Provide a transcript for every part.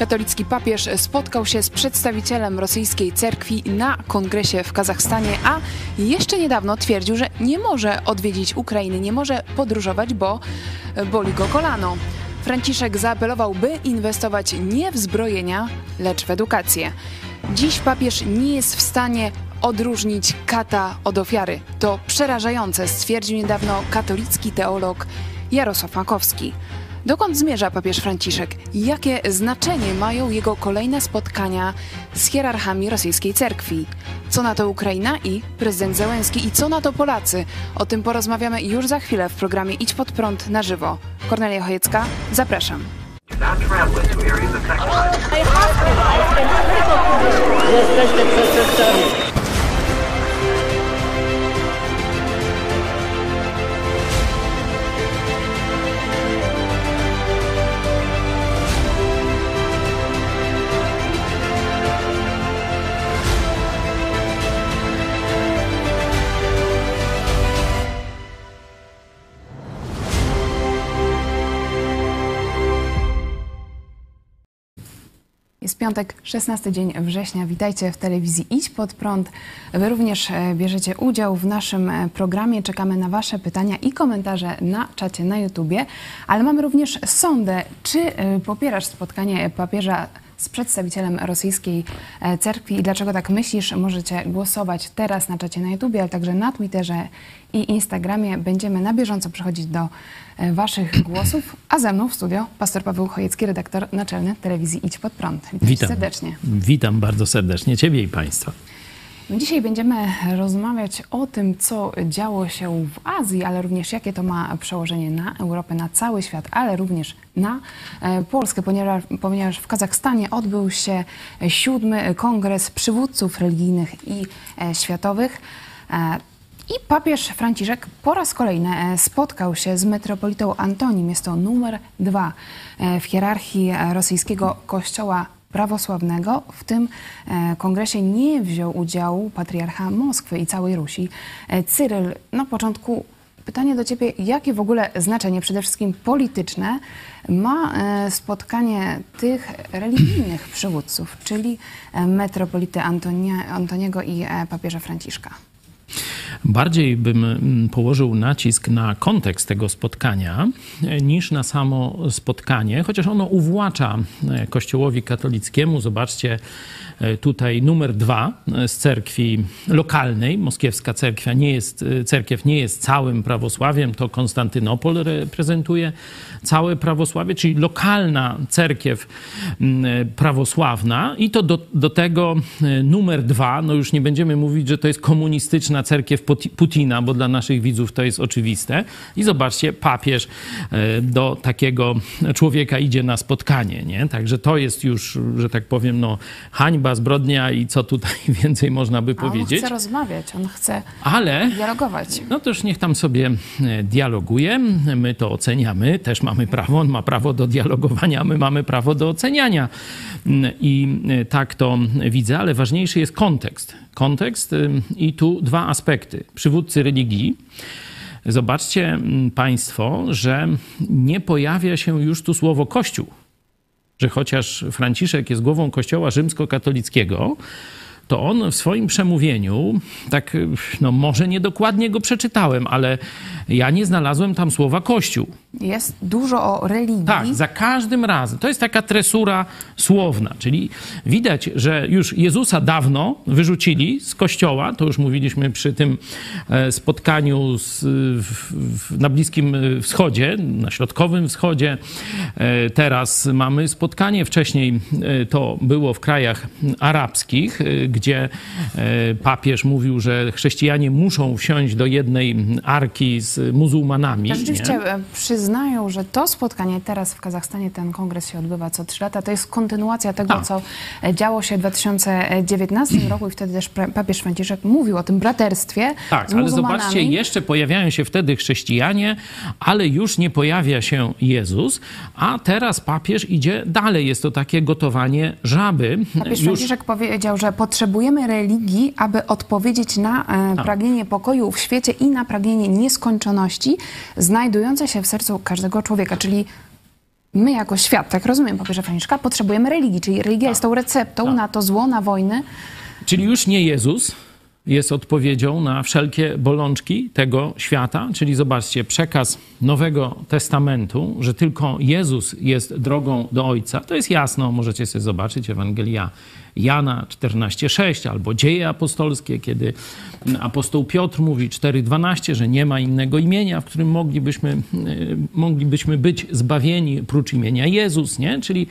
Katolicki papież spotkał się z przedstawicielem rosyjskiej cerkwi na kongresie w Kazachstanie, a jeszcze niedawno twierdził, że nie może odwiedzić Ukrainy, nie może podróżować, bo boli go kolano. Franciszek zaapelował, by inwestować nie w zbrojenia, lecz w edukację. Dziś papież nie jest w stanie odróżnić kata od ofiary. To przerażające, stwierdził niedawno katolicki teolog Jarosław Makowski. Dokąd zmierza papież Franciszek? Jakie znaczenie mają jego kolejne spotkania z hierarchami rosyjskiej cerkwi? Co na to Ukraina i prezydent Zełenski i co na to Polacy? O tym porozmawiamy już za chwilę w programie Idź pod prąd na żywo. Kornelia Chojecka, zapraszam. Jesteście przestępcami. Piątek, 16 dzień września. Witajcie w telewizji Idź Pod Prąd. Wy również e, bierzecie udział w naszym e, programie. Czekamy na Wasze pytania i komentarze na czacie na YouTubie. Ale mamy również sondę. Czy e, popierasz spotkanie papieża z przedstawicielem rosyjskiej cerkwi i dlaczego tak myślisz? Możecie głosować teraz na czacie na YouTubie, ale także na Twitterze i Instagramie. Będziemy na bieżąco przechodzić do Waszych głosów, a ze mną w studio pastor Paweł Chojecki, redaktor naczelny telewizji Idź Pod Prąd. Witam, Witam serdecznie. Witam bardzo serdecznie Ciebie i Państwa. My dzisiaj będziemy rozmawiać o tym, co działo się w Azji, ale również jakie to ma przełożenie na Europę, na cały świat, ale również na e, Polskę, ponieważ, w Kazachstanie odbył się siódmy kongres przywódców religijnych i e, światowych. E, I papież Franciszek po raz kolejny spotkał się z metropolitą Antonim. Jest to numer dwa w hierarchii rosyjskiego kościoła prawosławnego. W tym e, kongresie nie wziął udziału patriarcha Moskwy i całej Rusi. E, Cyryl, na początku pytanie do ciebie, jakie w ogóle znaczenie, przede wszystkim polityczne, ma e, spotkanie tych religijnych przywódców, czyli metropolity Antonia, Antoniego i papieża Franciszka? Bardziej bym mm, położył nacisk na kontekst tego spotkania e, niż na samo spotkanie, chociaż ono uwłacza e, Kościołowi katolickiemu. Zobaczcie tutaj numer dwa z cerkwi lokalnej. Moskiewska cerkwia nie jest, cerkiew nie jest całym prawosławiem, to Konstantynopol reprezentuje całe prawosławie, czyli lokalna cerkiew prawosławna i to do, do tego numer dwa, no już nie będziemy mówić, że to jest komunistyczna cerkiew Putina, bo dla naszych widzów to jest oczywiste. I zobaczcie, papież e, do takiego człowieka idzie na spotkanie, nie? Także to jest już, że tak powiem, no hańba, zbrodnia i co tutaj więcej można by A powiedzieć. On chce rozmawiać, on chce Ale dialogować. no to już niech tam sobie e, dialoguje. My to oceniamy, też mamy prawo. On ma prawo do dialogowania, my mamy prawo do oceniania. Mm, I e, tak to widzę, ale ważniejszy jest kontekst. Kontekst i tu dwa aspekty. Przywódcy religii. Zobaczcie mm, Państwo, że nie pojawia się już tu słowo Kościół. Że chociaż Franciszek jest głową Kościoła rzymskokatolickiego, to on w swoim przemówieniu, tak, no może niedokładnie go przeczytałem, ale ja nie znalazłem tam słowa Kościół. Jest dużo o religii. Tak, za każdym razem. To jest taka tresura słowna, czyli widać, że już Jezusa dawno wyrzucili z kościoła, to już mówiliśmy przy tym e, spotkaniu z, w, w, na Bliskim Wschodzie, na Środkowym Wschodzie. E, Teraz mamy spotkanie, wcześniej e, to było w krajach arabskich, gdzie papież mówił, że chrześcijanie muszą wsiąść do jednej arki z muzułmanami. Rzeczywiście nie? Przyznają, że to spotkanie teraz w Kazachstanie, ten kongres się odbywa co trzy lata, to jest kontynuacja tego, Tak. co e, działo się w 2019 roku i wtedy też papież Franciszek mówił o tym braterstwie Tak, ale zobaczcie, jeszcze pojawiają się wtedy chrześcijanie, ale już nie pojawia się Jezus, a teraz papież idzie dalej. Jest to takie gotowanie żaby. Papież Już Franciszek powiedział, że potrzebujemy religii, aby odpowiedzieć na e, Tak. pragnienie pokoju w świecie i na pragnienie nieskończoności znajdujące się w sercu każdego człowieka, czyli my jako świat, tak rozumiem papieża Franciszka, potrzebujemy religii, czyli religia jest tą receptą na to zło, na wojny. Czyli już nie Jezus jest odpowiedzią na wszelkie bolączki tego świata, czyli zobaczcie, przekaz Nowego Testamentu, że tylko Jezus jest drogą do Ojca, to jest jasno, możecie sobie zobaczyć Ewangelia Jana 14:6 albo Dzieje apostolskie, kiedy apostoł Piotr mówi 4:12, że nie ma innego imienia, w którym moglibyśmy, e, moglibyśmy być zbawieni prócz imienia Jezus, nie? Czyli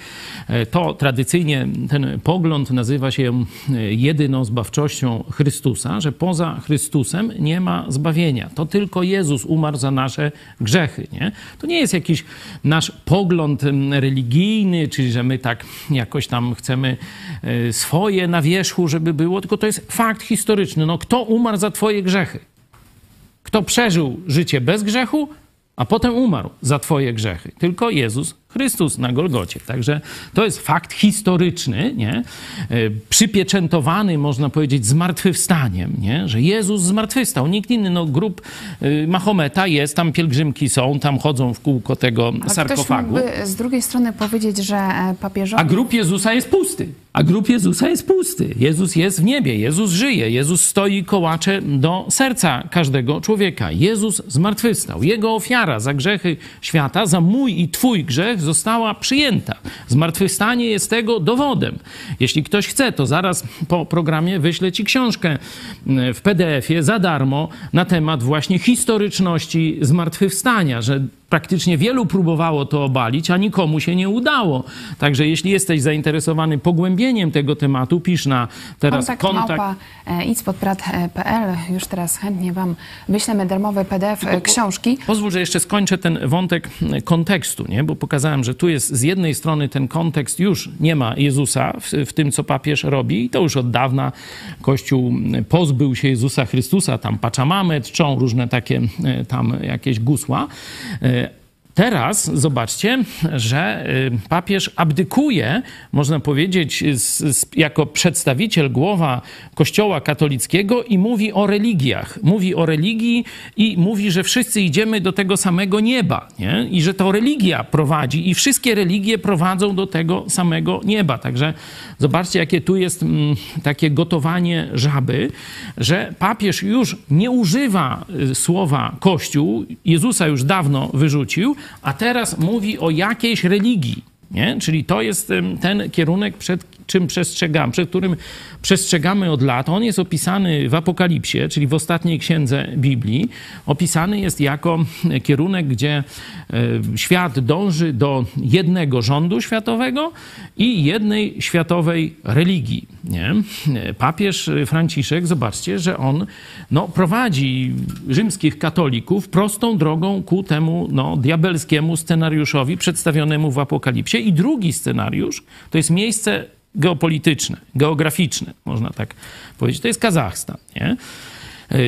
e, to tradycyjnie ten pogląd nazywa się e, jedyną zbawczością Chrystusa, że poza Chrystusem nie ma zbawienia. To tylko Jezus umarł za nasze grzechy, nie? To nie jest jakiś nasz pogląd religijny, czyli że my tak jakoś tam chcemy swoje na wierzchu, żeby było, tylko to jest fakt historyczny. No, kto umarł za twoje grzechy? Kto przeżył życie bez grzechu, a potem umarł za twoje grzechy? Tylko Jezus Chrystus na Golgocie. Także to jest fakt historyczny, nie? E, przypieczętowany, można powiedzieć, zmartwychwstaniem, nie? że Jezus zmartwychwstał. Nikt inny, no grup y, Mahometa jest, tam pielgrzymki są, tam chodzą w kółko tego Ale sarkofagu. Ktoś mógłby z drugiej strony powiedzieć, że e, papieżowie... A grób Jezusa jest pusty. A grób Jezusa jest pusty. Jezus jest w niebie, Jezus żyje, Jezus stoi kołacze do serca każdego człowieka. Jezus zmartwychwstał. Jego ofiara za grzechy świata, za mój i twój grzech została przyjęta. Zmartwychwstanie jest tego dowodem. Jeśli ktoś chce, to zaraz po programie wyślę ci książkę mm, w PDF-ie za darmo na temat właśnie historyczności zmartwychwstania, że praktycznie wielu próbowało to obalić, a nikomu się nie udało. Także jeśli jesteś zainteresowany pogłębieniem tego tematu, pisz na teraz Kontakt, kontakt. małpa e. Już teraz chętnie Wam wyślemy darmowy PDF e, książki. Pozwól, że jeszcze skończę ten wątek kontekstu, nie? bo pokazałem, że tu jest z jednej strony ten kontekst, już nie ma Jezusa w, w tym, co papież robi i to już od dawna Kościół pozbył się Jezusa Chrystusa, tam Paczamamy czczą różne takie e, tam jakieś gusła. Teraz zobaczcie, że y, papież abdykuje, można powiedzieć, z, z, jako przedstawiciel, głowa Kościoła katolickiego i mówi o religiach. Mówi o religii i mówi, że wszyscy idziemy do tego samego nieba nie? i że to religia prowadzi i wszystkie religie prowadzą do tego samego nieba. Także zobaczcie, jakie tu jest mm, takie gotowanie żaby, że papież już nie używa y, słowa Kościół, Jezusa już dawno wyrzucił, a teraz mówi o jakiejś religii. Nie? Czyli to jest ten kierunek, przed czym przestrzegamy, przed którym przestrzegamy od lat. On jest opisany w Apokalipsie, czyli w ostatniej księdze Biblii. Opisany jest jako kierunek, gdzie e, świat dąży do jednego rządu światowego i jednej światowej religii. Nie? Papież Franciszek, zobaczcie, że on no, prowadzi rzymskich katolików prostą drogą ku temu no, diabelskiemu scenariuszowi przedstawionemu w Apokalipsie. I drugi scenariusz to jest miejsce geopolityczne, geograficzne, można tak powiedzieć. To jest Kazachstan. Nie?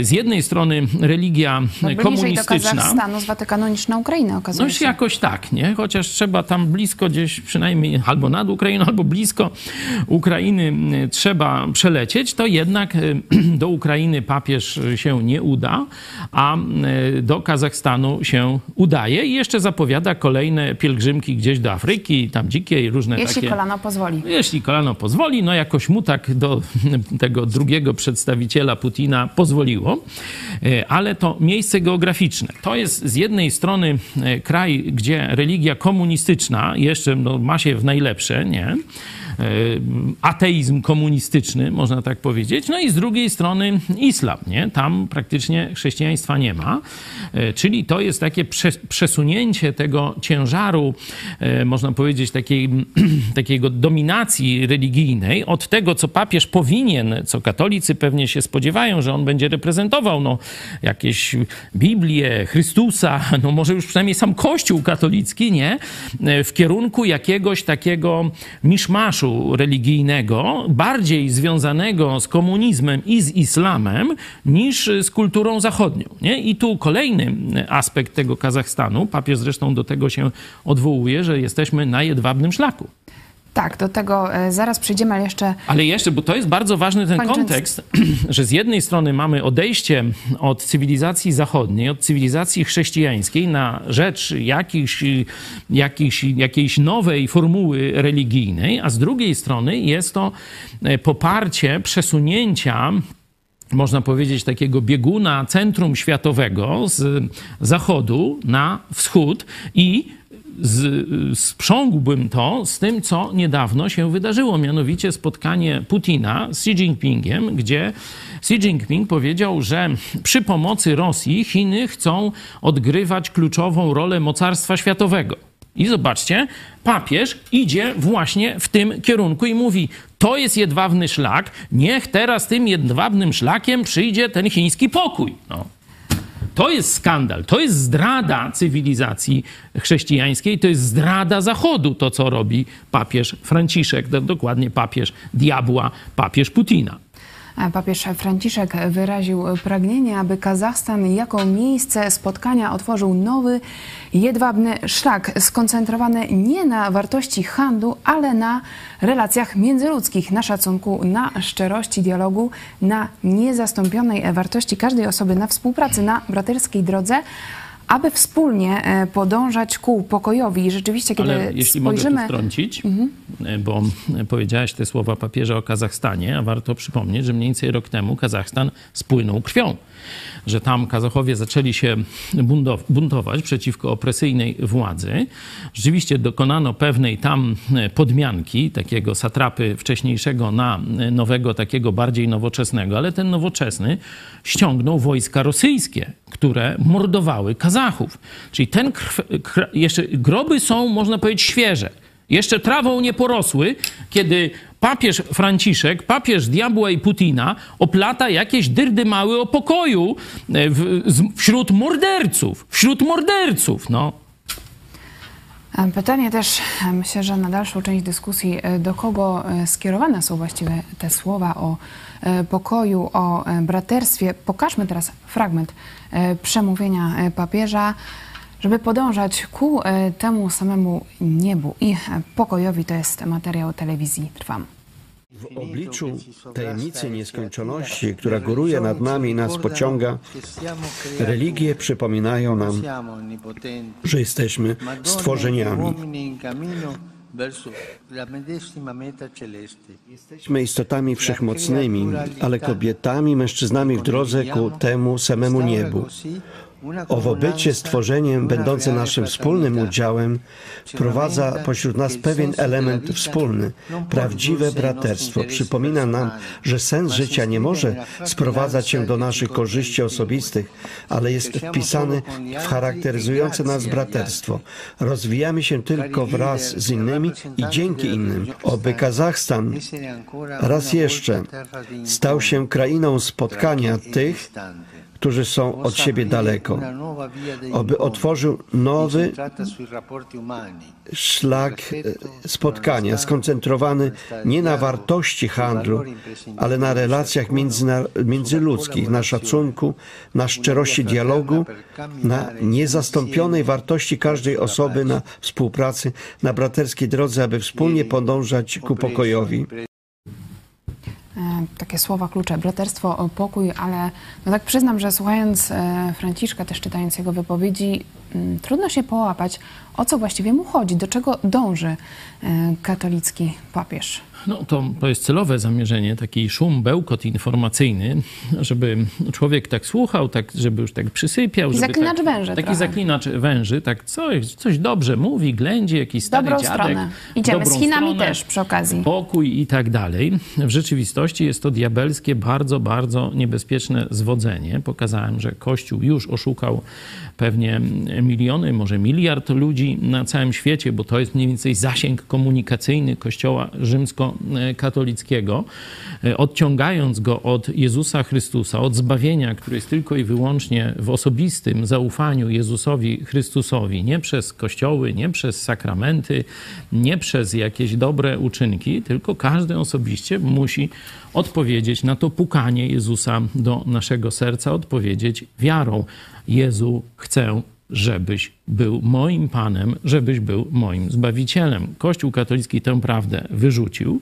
Z jednej strony religia No, bliżej do komunistyczna. Kazachstanu z Watykanu niż na Ukrainę okazuje No się. jakoś tak, nie? Chociaż trzeba tam blisko gdzieś przynajmniej albo nad Ukrainą, albo blisko Ukrainy y, trzeba przelecieć, to jednak y, do Ukrainy papież się nie uda, a do Kazachstanu się udaje i jeszcze zapowiada kolejne pielgrzymki gdzieś do Afryki, tam dzikiej, różne Jeśli takie... kolano pozwoli. Jeśli kolano pozwoli, no jakoś mu tak do tego drugiego przedstawiciela Putina pozwoliło. E, Ale to miejsce geograficzne. To jest z jednej strony e, kraj, gdzie religia komunistyczna jeszcze no, ma się w najlepsze, nie? E, Ateizm komunistyczny, można tak powiedzieć. No i z drugiej strony islam, nie? Tam praktycznie chrześcijaństwa nie ma. E, Czyli to jest takie prze- przesunięcie tego ciężaru, e, można powiedzieć, takiej, takiego dominacji religijnej od tego, co papież powinien, co katolicy pewnie się spodziewają, że on będzie reprezentował no, jakieś Biblię, Chrystusa, no może już przynajmniej sam Kościół katolicki, nie? W kierunku jakiegoś takiego miszmaszu religijnego, bardziej związanego z komunizmem i z islamem, niż z kulturą zachodnią, nie? I tu kolejny aspekt tego Kazachstanu, papież zresztą do tego się odwołuje, że jesteśmy na jedwabnym szlaku. Tak, do tego e, zaraz przejdziemy, ale jeszcze Ale jeszcze, bo to jest bardzo ważny ten Kończąc- kontekst, że z jednej strony mamy odejście od cywilizacji zachodniej, od cywilizacji chrześcijańskiej na rzecz jakiejś, jakiejś, jakiejś nowej formuły religijnej, a z drugiej strony jest to e, poparcie przesunięcia można powiedzieć, takiego bieguna centrum światowego z zachodu na wschód i z, sprzągłbym to z tym, co niedawno się wydarzyło, mianowicie spotkanie Putina z Xi Jinpingiem, gdzie Xi Jinping powiedział, że przy pomocy Rosji Chiny chcą odgrywać kluczową rolę mocarstwa światowego. I zobaczcie, papież idzie właśnie w tym kierunku i mówi: To jest jedwabny szlak, niech teraz tym jedwabnym szlakiem przyjdzie ten chiński pokój. No. To jest skandal, to jest zdrada cywilizacji chrześcijańskiej, to jest zdrada Zachodu, to co robi papież Franciszek, do- dokładnie papież diabła, papież Putina. Papież Franciszek wyraził pragnienie, aby Kazachstan jako miejsce spotkania otworzył nowy, jedwabny szlak, skoncentrowany nie na wartości handlu, ale na relacjach międzyludzkich, na szacunku, na szczerości dialogu, na niezastąpionej wartości każdej osoby, na współpracy, na braterskiej drodze, aby wspólnie e, podążać ku pokojowi. I rzeczywiście, kiedy Ale jeśli mogę tu spojrzymy... wtrącić, e, bo powiedziałaś te słowa papieża o Kazachstanie, a warto przypomnieć, że mniej więcej rok temu Kazachstan spłynął krwią. Że tam Kazachowie zaczęli się buntować przeciwko opresyjnej władzy. Rzeczywiście dokonano pewnej tam e, podmianki, takiego satrapy wcześniejszego na e, nowego, takiego bardziej nowoczesnego, ale ten nowoczesny ściągnął wojska rosyjskie, które mordowały Kazachów. Czyli ten krw, kr, jeszcze groby są, można powiedzieć, świeże. Jeszcze trawą nie porosły, kiedy papież Franciszek, papież diabła i Putina oplata jakieś dyrdy mały o pokoju e, w, wśród morderców. Wśród morderców, no. Pytanie też, e, myślę, że na dalszą część dyskusji, e, do kogo skierowane są właściwie te słowa o pokoju, o braterstwie. Pokażmy teraz fragment przemówienia papieża, żeby podążać ku e, temu samemu niebu i e, pokojowi. To jest materiał telewizji Trwam. W obliczu tajemnicy nieskończoności, która góruje nad nami i nas pociąga, religie przypominają nam, że jesteśmy stworzeniami. Jesteśmy istotami wszechmocnymi, ale kobietami, mężczyznami w drodze ku temu samemu niebu. Owo bycie stworzeniem, będące naszym wspólnym udziałem, wprowadza pośród nas pewien element wspólny, prawdziwe braterstwo. Przypomina nam, że sens życia nie może sprowadzać się do naszych korzyści osobistych, ale jest wpisany w charakteryzujące nas braterstwo. Rozwijamy się tylko wraz z innymi i dzięki innym. Oby Kazachstan raz jeszcze stał się krainą spotkania tych, którzy są od siebie daleko. Oby otworzył nowy szlak e, spotkania, skoncentrowany nie na wartości handlu, ale na relacjach międzyludzkich, na szacunku, na szczerości dialogu, na niezastąpionej wartości każdej osoby, na współpracy, na braterskiej drodze, aby wspólnie podążać ku pokojowi. E, takie słowa klucze, braterstwo, o pokój, ale no tak przyznam, że słuchając e, Franciszka, też czytając jego wypowiedzi, mm, trudno się połapać, o co właściwie mu chodzi, do czego dąży e, katolicki papież. No to, to jest celowe zamierzenie, taki szum, bełkot informacyjny, żeby człowiek tak słuchał, tak, żeby już tak przysypiał. żeby zaklinacz tak, węży Taki trochę. zaklinacz węży, tak coś, coś dobrze mówi, ględzi, jakiś stary Dobrą dziadek. stronę. Idziemy z Chinami stronę, też przy okazji. Pokój i tak dalej. W rzeczywistości jest to diabelskie, bardzo, bardzo niebezpieczne zwodzenie. Pokazałem, że Kościół już oszukał pewnie miliony, może miliard ludzi na całym świecie, bo to jest mniej więcej zasięg komunikacyjny Kościoła rzymskokatolickiego, e, odciągając go od Jezusa Chrystusa, od zbawienia, które jest tylko i wyłącznie w osobistym zaufaniu Jezusowi Chrystusowi, nie przez kościoły, nie przez sakramenty, nie przez jakieś dobre uczynki, tylko każdy osobiście musi odpowiedzieć na to pukanie Jezusa do naszego serca, odpowiedzieć wiarą. Jezu, chcę żebyś był moim Panem, żebyś był moim Zbawicielem. Kościół katolicki tę prawdę wyrzucił.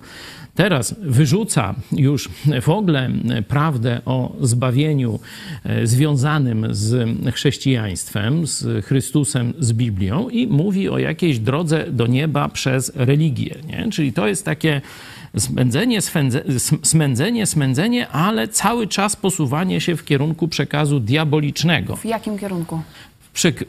Teraz wyrzuca już w ogóle prawdę o zbawieniu e, związanym z chrześcijaństwem, z Chrystusem, z Biblią i mówi o jakiejś drodze do nieba przez religię. Nie? Czyli to jest takie smędzenie, smędzenie, smędzenie, ale cały czas posuwanie się w kierunku przekazu diabolicznego. W jakim kierunku?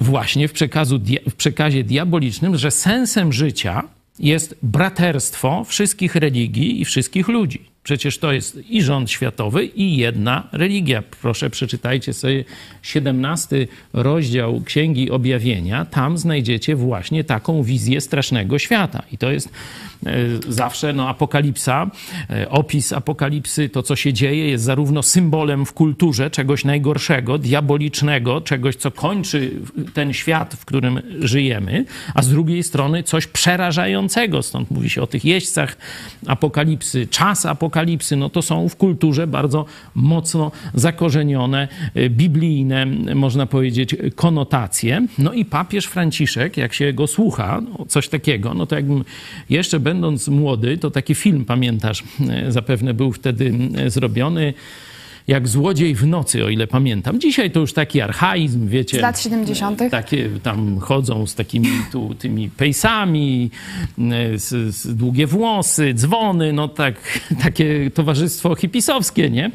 Właśnie w, przekazu, w przekazie diabolicznym, że sensem życia jest braterstwo wszystkich religii i wszystkich ludzi. Przecież to jest i rząd światowy, i jedna religia. Proszę, przeczytajcie sobie 17 rozdział Księgi Objawienia. Tam znajdziecie właśnie taką wizję strasznego świata. I to jest e, zawsze no, apokalipsa, e, opis apokalipsy, to co się dzieje, jest zarówno symbolem w kulturze czegoś najgorszego, diabolicznego, czegoś, co kończy ten świat, w którym żyjemy, a z drugiej strony coś przerażającego. Stąd mówi się o tych jeźdźcach apokalipsy, czas apokalipsy apokalipsy, no to są w kulturze bardzo mocno zakorzenione, y, biblijne, można powiedzieć, konotacje. No i papież Franciszek, jak się go słucha, no coś takiego, no to jakbym jeszcze będąc młody, to taki film, pamiętasz, y, zapewne był wtedy y, zrobiony, jak złodziej w nocy, o ile pamiętam. Dzisiaj to już taki archaizm, wiecie. Z lat 70. Takie tam chodzą z takimi tu, tymi pejsami, z, z długie włosy, dzwony, no tak, takie towarzystwo hipisowskie, nie?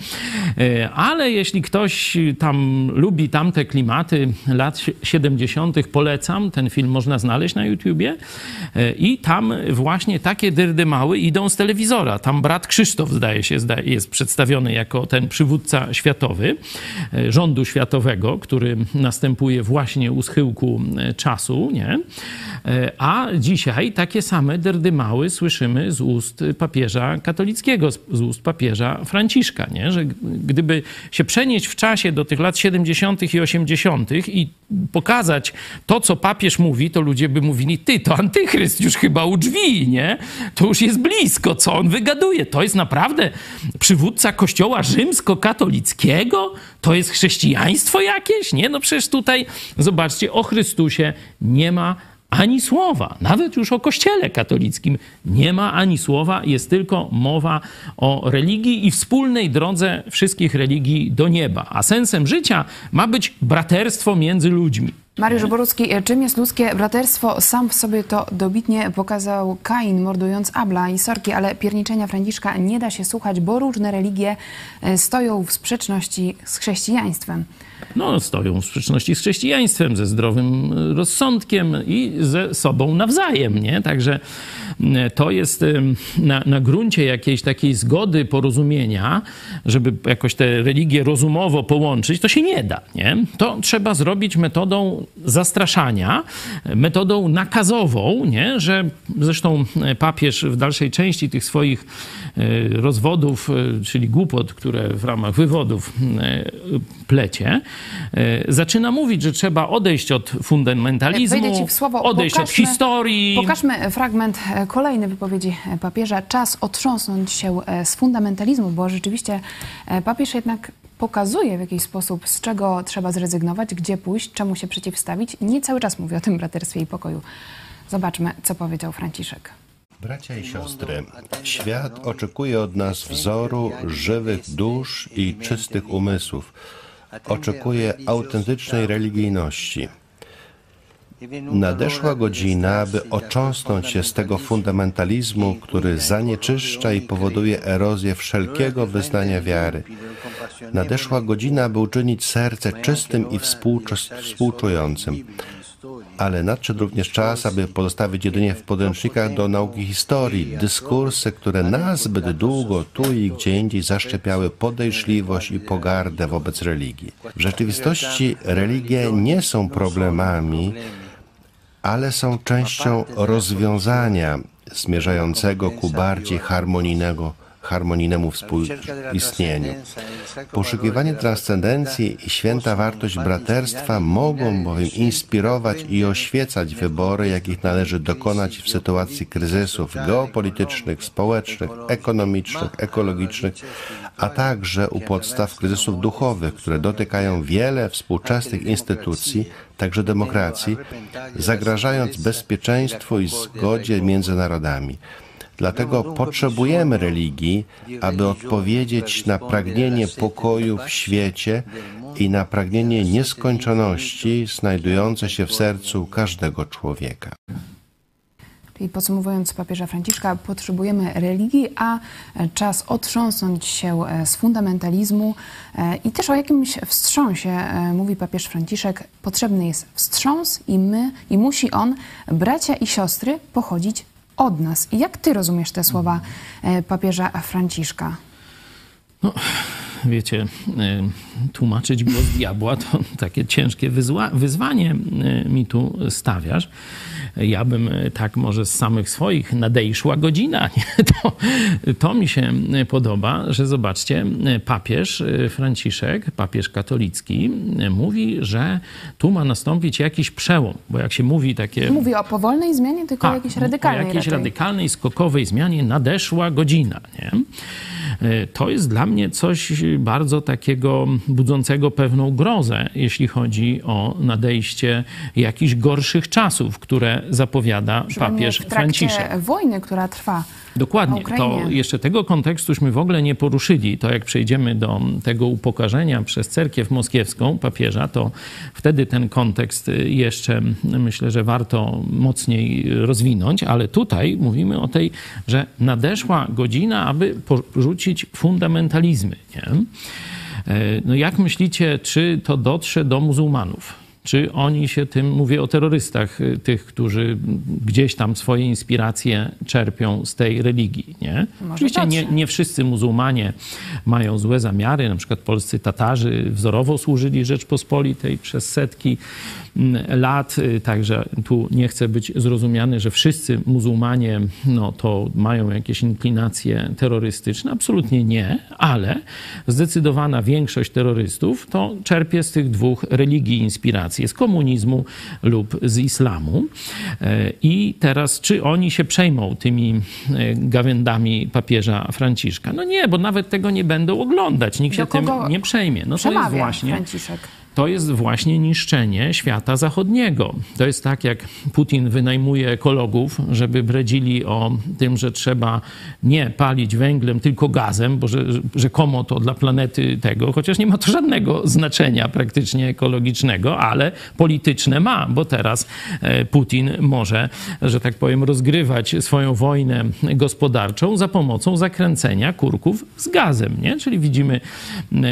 E, ale jeśli ktoś tam lubi tamte klimaty lat 70., polecam. Ten film można znaleźć na YouTubie. E, I tam właśnie takie dyrdymały idą z telewizora. Tam brat Krzysztof, zdaje się, jest przedstawiony jako ten przywódca przywódca światowy e, rządu światowego, który następuje właśnie u schyłku e, czasu, nie? E, a dzisiaj takie same derdymały słyszymy z ust papieża katolickiego, z ust papieża Franciszka, nie? Że gdyby się przenieść w czasie do tych lat 70. i 80. i pokazać to, co papież mówi, to ludzie by mówili, ty, to antychryst już chyba u drzwi, nie? To już jest blisko, co on wygaduje. To jest naprawdę przywódca kościoła rzymsko-katolickiego? To jest chrześcijaństwo jakieś? Nie, no przecież tutaj, zobaczcie, o Chrystusie nie ma ani słowa. Nawet już o Kościele katolickim nie ma ani słowa, jest tylko mowa o religii i wspólnej drodze wszystkich religii do nieba. A sensem życia ma być braterstwo między ludźmi. Mariusz Borucki, czym jest ludzkie braterstwo? Sam w sobie to dobitnie pokazał Kain, mordując Abla i Sorki, ale pierniczenia Franciszka nie da się słuchać, bo różne religie e, stoją w sprzeczności z chrześcijaństwem no, stoją w sprzeczności z chrześcijaństwem, ze zdrowym rozsądkiem i ze sobą nawzajem, nie? Także mm, to jest na, na gruncie jakiejś takiej zgody, porozumienia, żeby jakoś te religie rozumowo połączyć, to się nie da, nie? To trzeba zrobić metodą zastraszania, metodą nakazową, nie? Że zresztą papież w dalszej części tych swoich e, rozwodów, e, czyli głupot, które w ramach wywodów e, plecie, E, zaczyna mówić, że trzeba odejść od fundamentalizmu, słowo, odejść pokażmy, od historii. Pokażmy fragment e, kolejny wypowiedzi e, papieża. Czas otrząsnąć się z fundamentalizmu, bo rzeczywiście papież jednak pokazuje w jakiś sposób, z czego trzeba zrezygnować, gdzie pójść, czemu się przeciwstawić. Nie cały czas mówi o tym braterstwie i pokoju. Zobaczmy, co powiedział Franciszek. Bracia i siostry, świat oczekuje od nas wzoru żywych dusz i czystych umysłów oczekuje autentycznej religijności. Nadeszła godzina, aby ocząsnąć się z tego fundamentalizmu, który zanieczyszcza i powoduje erozję wszelkiego wyznania wiary. Nadeszła godzina, aby uczynić serce czystym i współczującym ale nadszedł również czas, aby pozostawić jedynie w podręcznikach do nauki historii dyskursy, które nazbyt długo tu i gdzie indziej zaszczepiały podejrzliwość i pogardę wobec religii. W rzeczywistości religie nie są problemami, ale są częścią rozwiązania zmierzającego ku bardziej harmonijnego harmonijnemu współistnieniu. Poszukiwanie transcendencji i święta wartość braterstwa mogą bowiem inspirować i oświecać wybory, jakich należy dokonać w sytuacji kryzysów geopolitycznych, społecznych, ekonomicznych, ekologicznych, a także u podstaw kryzysów duchowych, które dotykają wiele współczesnych instytucji, także demokracji, zagrażając bezpieczeństwu i zgodzie między narodami. Dlatego potrzebujemy religii, aby odpowiedzieć na pragnienie pokoju w świecie i na pragnienie nieskończoności znajdujące się w sercu każdego człowieka. Czyli podsumowując papieża Franciszka, potrzebujemy religii, a czas otrząsnąć się z fundamentalizmu i też o jakimś wstrząsie, mówi papież Franciszek, potrzebny jest wstrząs i my, i musi on, bracia i siostry, pochodzić od nas. I jak ty rozumiesz te słowa papieża Franciszka? No, wiecie, tłumaczyć głos diabła to takie ciężkie wyzwanie mi tu stawiasz. Ja bym tak może z samych swoich nadejszła godzina. Nie? To, to mi się podoba, że zobaczcie, papież Franciszek, papież katolicki, mówi, że tu ma nastąpić jakiś przełom, bo jak się mówi takie... Mówi o powolnej zmianie, tylko o jakiejś radykalnej. O jakiejś radykalnej, skokowej zmianie nadeszła godzina. Nie? To jest dla mnie coś bardzo takiego budzącego pewną grozę, jeśli chodzi o nadejście jakichś gorszych czasów, które zapowiada papież w trakcie Franciszek. wojny, która trwa. Dokładnie. To jeszcze tego kontekstuśmy w ogóle nie poruszyli. To jak przejdziemy do tego upokarzenia przez cerkiew moskiewską papieża, to wtedy ten kontekst jeszcze myślę, że warto mocniej rozwinąć, ale tutaj mówimy o tej, że nadeszła godzina, aby porzucić fundamentalizmy. Nie? No jak myślicie, czy to dotrze do muzułmanów? Czy oni się tym, mówię o terrorystach, tych, którzy gdzieś tam swoje inspiracje czerpią z tej religii. Nie? Oczywiście nie, nie wszyscy muzułmanie mają złe zamiary, na przykład polscy Tatarzy wzorowo służyli Rzeczpospolitej przez setki lat, także tu nie chcę być zrozumiany, że wszyscy muzułmanie no, to mają jakieś inklinacje terrorystyczne. Absolutnie nie, ale zdecydowana większość terrorystów to czerpie z tych dwóch religii z komunizmu lub z islamu. I teraz, czy oni się przejmą tymi gawędami papieża Franciszka? No nie, bo nawet tego nie będą oglądać, nikt się tym nie przejmie. No to jest właśnie... Franciszek? To jest właśnie niszczenie świata zachodniego. To jest tak, jak Putin wynajmuje ekologów, żeby bredzili o tym, że trzeba nie palić węglem, tylko gazem, bo że, rzekomo to dla planety tego, chociaż nie ma to żadnego znaczenia praktycznie ekologicznego, ale polityczne ma, bo teraz Putin może, że tak powiem, rozgrywać swoją wojnę gospodarczą za pomocą zakręcenia kurków z gazem. Nie? Czyli widzimy,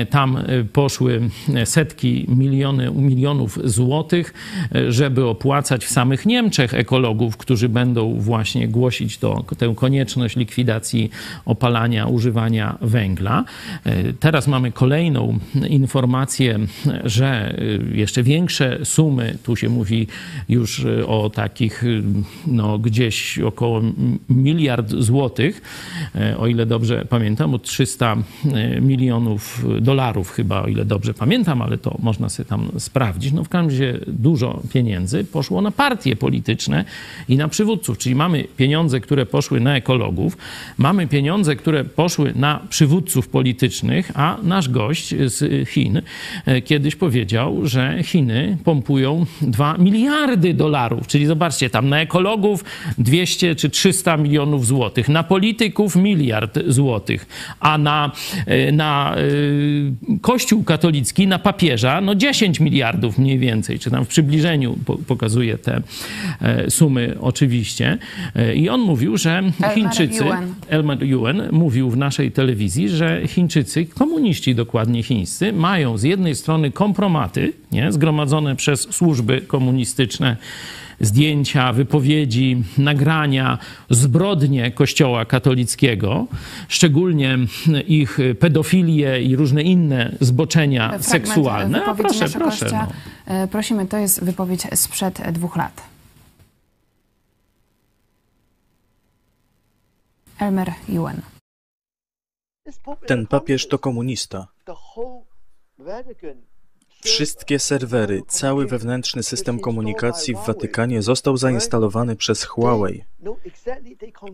tam poszły setki miliony, milionów złotych, żeby opłacać w samych Niemczech ekologów, którzy będą właśnie głosić to, tę konieczność likwidacji opalania, używania węgla. Teraz mamy kolejną informację, że jeszcze większe sumy, tu się mówi już o takich no, gdzieś około miliard złotych, o ile dobrze pamiętam, o 300 milionów dolarów chyba, o ile dobrze pamiętam, ale to można sobie tam sprawdzić. No w każdym razie dużo pieniędzy poszło na partie polityczne i na przywódców, czyli mamy pieniądze, które poszły na ekologów, mamy pieniądze, które poszły na przywódców politycznych, a nasz gość z Chin kiedyś powiedział, że Chiny pompują 2 miliardy dolarów, czyli zobaczcie, tam na ekologów 200 czy 300 milionów złotych, na polityków miliard złotych, a na, na Kościół katolicki, na papieża, no 10 miliardów mniej więcej, czy tam w przybliżeniu pokazuje te sumy oczywiście. I on mówił, że Chińczycy, Elmer Yuen mówił w naszej telewizji, że Chińczycy, komuniści dokładnie chińscy, mają z jednej strony kompromaty, nie, zgromadzone przez służby komunistyczne, zdjęcia, wypowiedzi, nagrania, zbrodnie Kościoła katolickiego, szczególnie ich pedofilię i różne inne zboczenia Fragment seksualne. A proszę, proszę. gościa. No. Prosimy, to jest wypowiedź sprzed dwóch lat. Elmer Yuen. Ten papież to komunista. Wszystkie serwery, cały wewnętrzny system komunikacji w Watykanie został zainstalowany przez Huawei.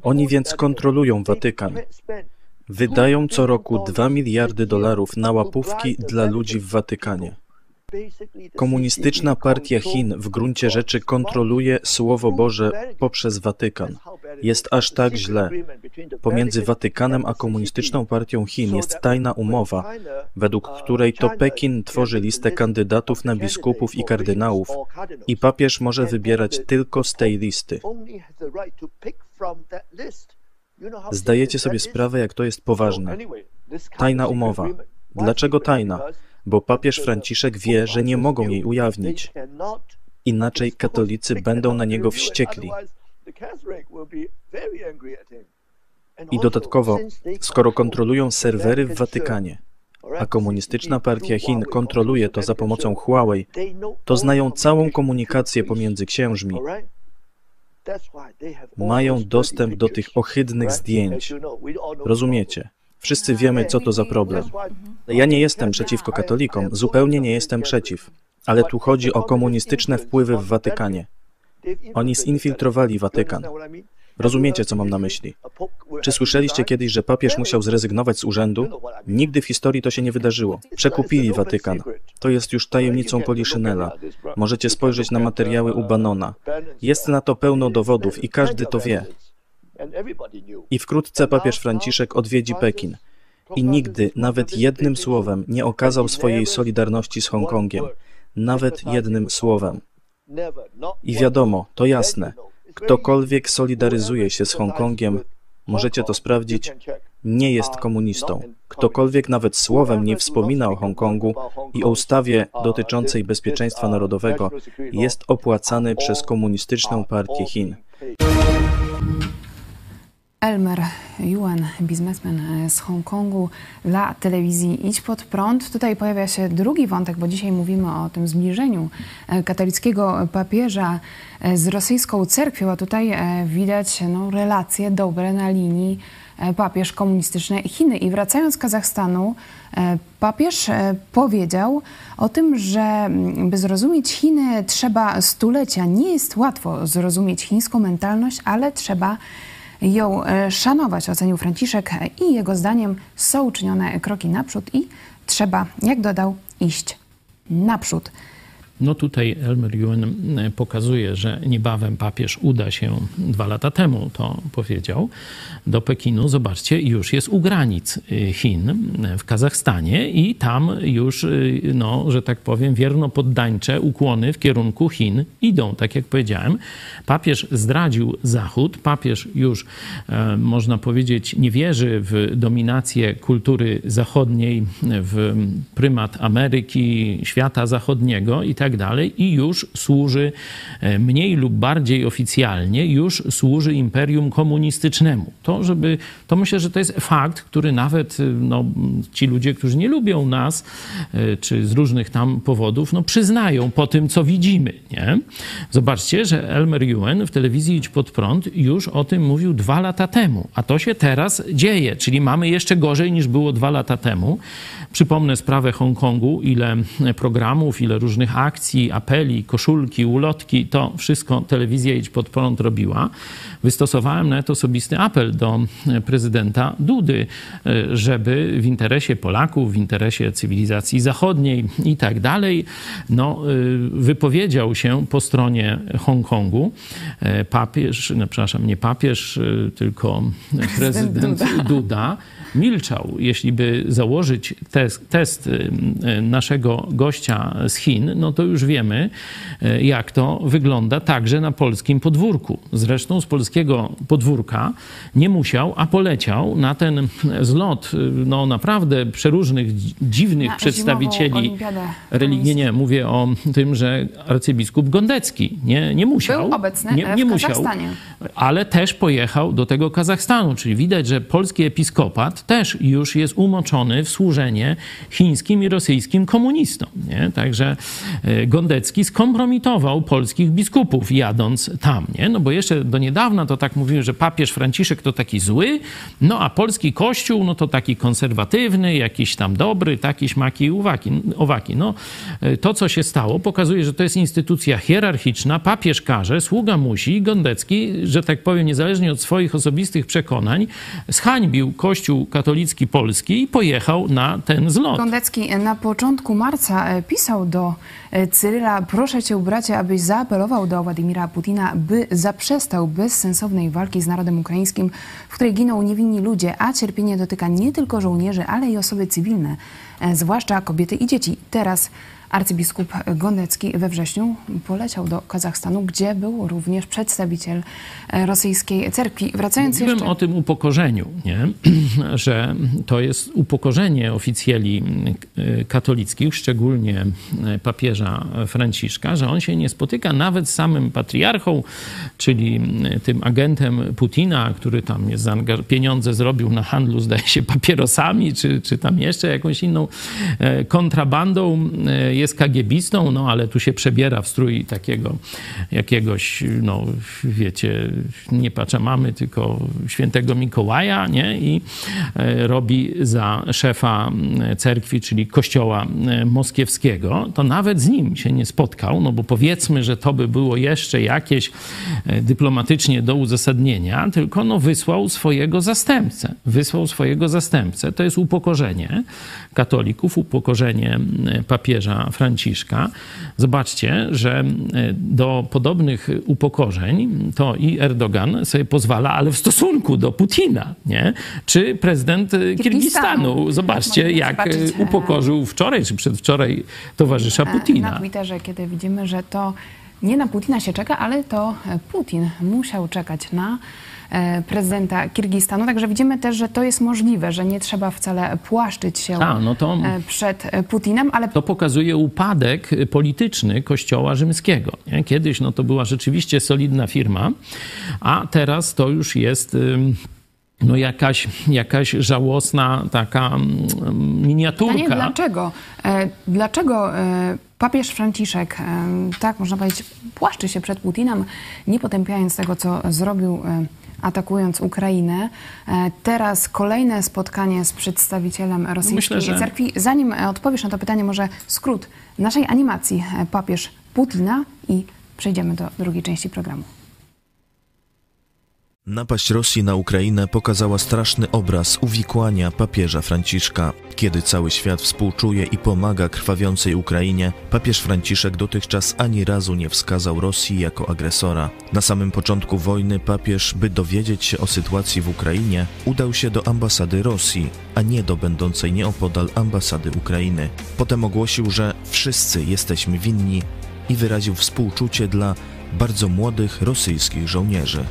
Oni więc kontrolują Watykan. Wydają co roku 2 miliardy dolarów na łapówki dla ludzi w Watykanie. Komunistyczna partia Chin w gruncie rzeczy kontroluje Słowo Boże poprzez Watykan. Jest aż tak źle. Pomiędzy Watykanem a komunistyczną partią Chin jest tajna umowa, według której to Pekin tworzy listę kandydatów na biskupów i kardynałów i papież może wybierać tylko z tej listy. Zdajecie sobie sprawę, jak to jest poważne. Tajna umowa. Dlaczego tajna? Bo papież Franciszek wie, że nie mogą jej ujawnić. Inaczej katolicy będą na niego wściekli. I dodatkowo, skoro kontrolują serwery w Watykanie, a komunistyczna partia Chin kontroluje to za pomocą Huawei, to znają całą komunikację pomiędzy księżmi. Mają dostęp do tych ohydnych zdjęć. Rozumiecie? Wszyscy wiemy, co to za problem. Ja nie jestem przeciwko katolikom, zupełnie nie jestem przeciw, ale tu chodzi o komunistyczne wpływy w Watykanie. Oni zinfiltrowali Watykan. Rozumiecie, co mam na myśli? Czy słyszeliście kiedyś, że papież musiał zrezygnować z urzędu? Nigdy w historii to się nie wydarzyło. Przekupili Watykan. To jest już tajemnicą Poliszynela. Możecie spojrzeć na materiały u Banona. Jest na to pełno dowodów i każdy to wie. I wkrótce papież Franciszek odwiedzi Pekin. I nigdy, nawet jednym słowem, nie okazał swojej solidarności z Hongkongiem. Nawet jednym słowem. I wiadomo, to jasne. Ktokolwiek solidaryzuje się z Hongkongiem, możecie to sprawdzić, nie jest komunistą. Ktokolwiek nawet słowem nie wspomina o Hongkongu i o ustawie dotyczącej bezpieczeństwa narodowego, jest opłacany przez komunistyczną partię Chin. Elmer Yuen, biznesmen z Hongkongu dla telewizji Idź Pod Prąd. Tutaj pojawia się drugi wątek, bo dzisiaj mówimy o tym zbliżeniu katolickiego papieża z rosyjską cerkwią, a tutaj widać no, relacje dobre na linii papież komunistyczny Chiny. I wracając z Kazachstanu, papież powiedział o tym, że by zrozumieć Chiny trzeba stulecia. Nie jest łatwo zrozumieć chińską mentalność, ale trzeba ją szanować, ocenił Franciszek i jego zdaniem są uczynione kroki naprzód i trzeba, jak dodał, iść naprzód. No tutaj Elmer Yuen pokazuje, że niebawem papież uda się, dwa lata temu to powiedział, do Pekinu. Zobaczcie, już jest u granic Chin w Kazachstanie i tam już, no, że tak powiem, wierno poddańcze ukłony w kierunku Chin idą. Tak jak powiedziałem, papież zdradził Zachód, papież już, można powiedzieć, nie wierzy w dominację kultury zachodniej, w prymat Ameryki, świata zachodniego i tak tak dalej i już służy mniej lub bardziej oficjalnie, już służy imperium komunistycznemu. To, żeby, to myślę, że to jest fakt, który nawet no, ci ludzie, którzy nie lubią nas, czy z różnych tam powodów, no, przyznają po tym, co widzimy. Nie? Zobaczcie, że Elmer Yuen w telewizji Idź Pod Prąd już o tym mówił dwa lata temu, a to się teraz dzieje, czyli mamy jeszcze gorzej niż było dwa lata temu. Przypomnę sprawę Hongkongu, ile programów, ile różnych akcji, apeli, koszulki, ulotki, to wszystko telewizja Idź Pod Prąd robiła. Wystosowałem nawet osobisty apel do prezydenta Dudy, żeby w interesie Polaków, w interesie cywilizacji zachodniej i tak dalej, no, wypowiedział się po stronie Hongkongu. Papież, no, przepraszam, nie papież, tylko prezydent Duda milczał. Jeśli by założyć test, test, naszego gościa z Chin, no to już wiemy, jak to wygląda także na polskim podwórku. Zresztą z polskiego podwórka nie musiał, a poleciał na ten zlot no naprawdę przeróżnych, dziwnych Na przedstawicieli religii. Nie, mówię o tym, że arcybiskup Gondecki nie, nie musiał. Był obecny nie, w nie musiał, Kazachstanie. ale też pojechał do tego Kazachstanu, czyli widać, że polski episkopat też już jest umoczony w służenie chińskim i rosyjskim komunistom. Nie? Także Gondecki skompromitował polskich biskupów jadąc tam, nie? No bo jeszcze do niedawna to tak mówiły, że papież Franciszek to taki zły, no a polski kościół no to taki konserwatywny, jakiś tam dobry, taki śmaki i uwaki, owaki. No to, co się stało, pokazuje, że to jest instytucja hierarchiczna, papież każe, sługa musi, Gondecki, że tak powiem, niezależnie od swoich osobistych przekonań, zhańbił Kościół katolicki polski i pojechał na ten zlot. Gondecki na początku marca e, pisał do e, Cyryla, proszę cię bracie, abyś zaapelował do Władimira Putina, by zaprzestał bezsensownej walki z narodem ukraińskim, w której giną niewinni ludzie, a cierpienie dotyka nie tylko żołnierzy, ale i osoby cywilne, e, zwłaszcza kobiety i dzieci. Teraz arcybiskup Gondecki we wrześniu poleciał do Kazachstanu, gdzie był również przedstawiciel e, rosyjskiej cerkwi. Wracając Mówiłem jeszcze... o tym upokorzeniu, nie? że to jest upokorzenie oficjeli e, katolickich, szczególnie e, papieża Franciszka, że on się nie spotyka nawet z samym patriarchą, czyli tym agentem Putina, który tam jest pieniądze zrobił na handlu, zdaje się, papierosami, czy, czy tam jeszcze jakąś inną kontrabandą jest kagiebistą, no ale tu się przebiera w strój takiego jakiegoś, no wiecie, nie mamy, tylko świętego Mikołaja, nie? I e, robi za szefa cerkwi, czyli kościoła e, moskiewskiego, to nawet z nim się nie spotkał, no bo powiedzmy, że to by było jeszcze jakieś e, dyplomatycznie do uzasadnienia, tylko no wysłał swojego zastępcę. Wysłał swojego zastępcę. To jest upokorzenie katolików, upokorzenie papieża Franciszka. Zobaczcie, że e, do podobnych upokorzeń to i Erdogan sobie pozwala, ale w stosunku do Putina, nie? Czy prezydent Kirgistanu. Zobaczcie, jak e, upokorzył wczoraj czy przedwczoraj towarzysza e, Putina. Na Twitterze, kiedy widzimy, że to nie na Putina się czeka, ale to Putin musiał czekać na E, prezydenta Kirgistanu. Także widzimy też, że to jest możliwe, że nie trzeba wcale płaszczyć się A, no to, e, przed Putinem, ale... To pokazuje upadek polityczny Kościoła Rzymskiego. Nie? Kiedyś no, to była rzeczywiście solidna firma, a teraz to już jest no jakaś, jakaś żałosna taka miniaturka. Pytanie, dlaczego? E, dlaczego papież Franciszek, tak można powiedzieć, płaszczy się przed Putinem, nie potępiając tego, co zrobił atakując Ukrainę. E, teraz kolejne spotkanie z przedstawicielem rosyjskiej Myślę, że... cerkwi. Zanim odpowiesz na to pytanie, może skrót naszej animacji e, papież Putina i przejdziemy do drugiej części programu. Napaść Rosji na Ukrainę pokazała straszny obraz uwikłania papieża Franciszka. Kiedy cały świat współczuje i pomaga krwawiącej Ukrainie, papież Franciszek dotychczas ani razu nie wskazał Rosji jako agresora. Na samym początku wojny papież, by dowiedzieć się o sytuacji w Ukrainie, udał się do ambasady Rosji, a nie do będącej nieopodal ambasady Ukrainy. Potem ogłosił, że wszyscy jesteśmy winni i wyraził współczucie dla bardzo młodych rosyjskich żołnierzy.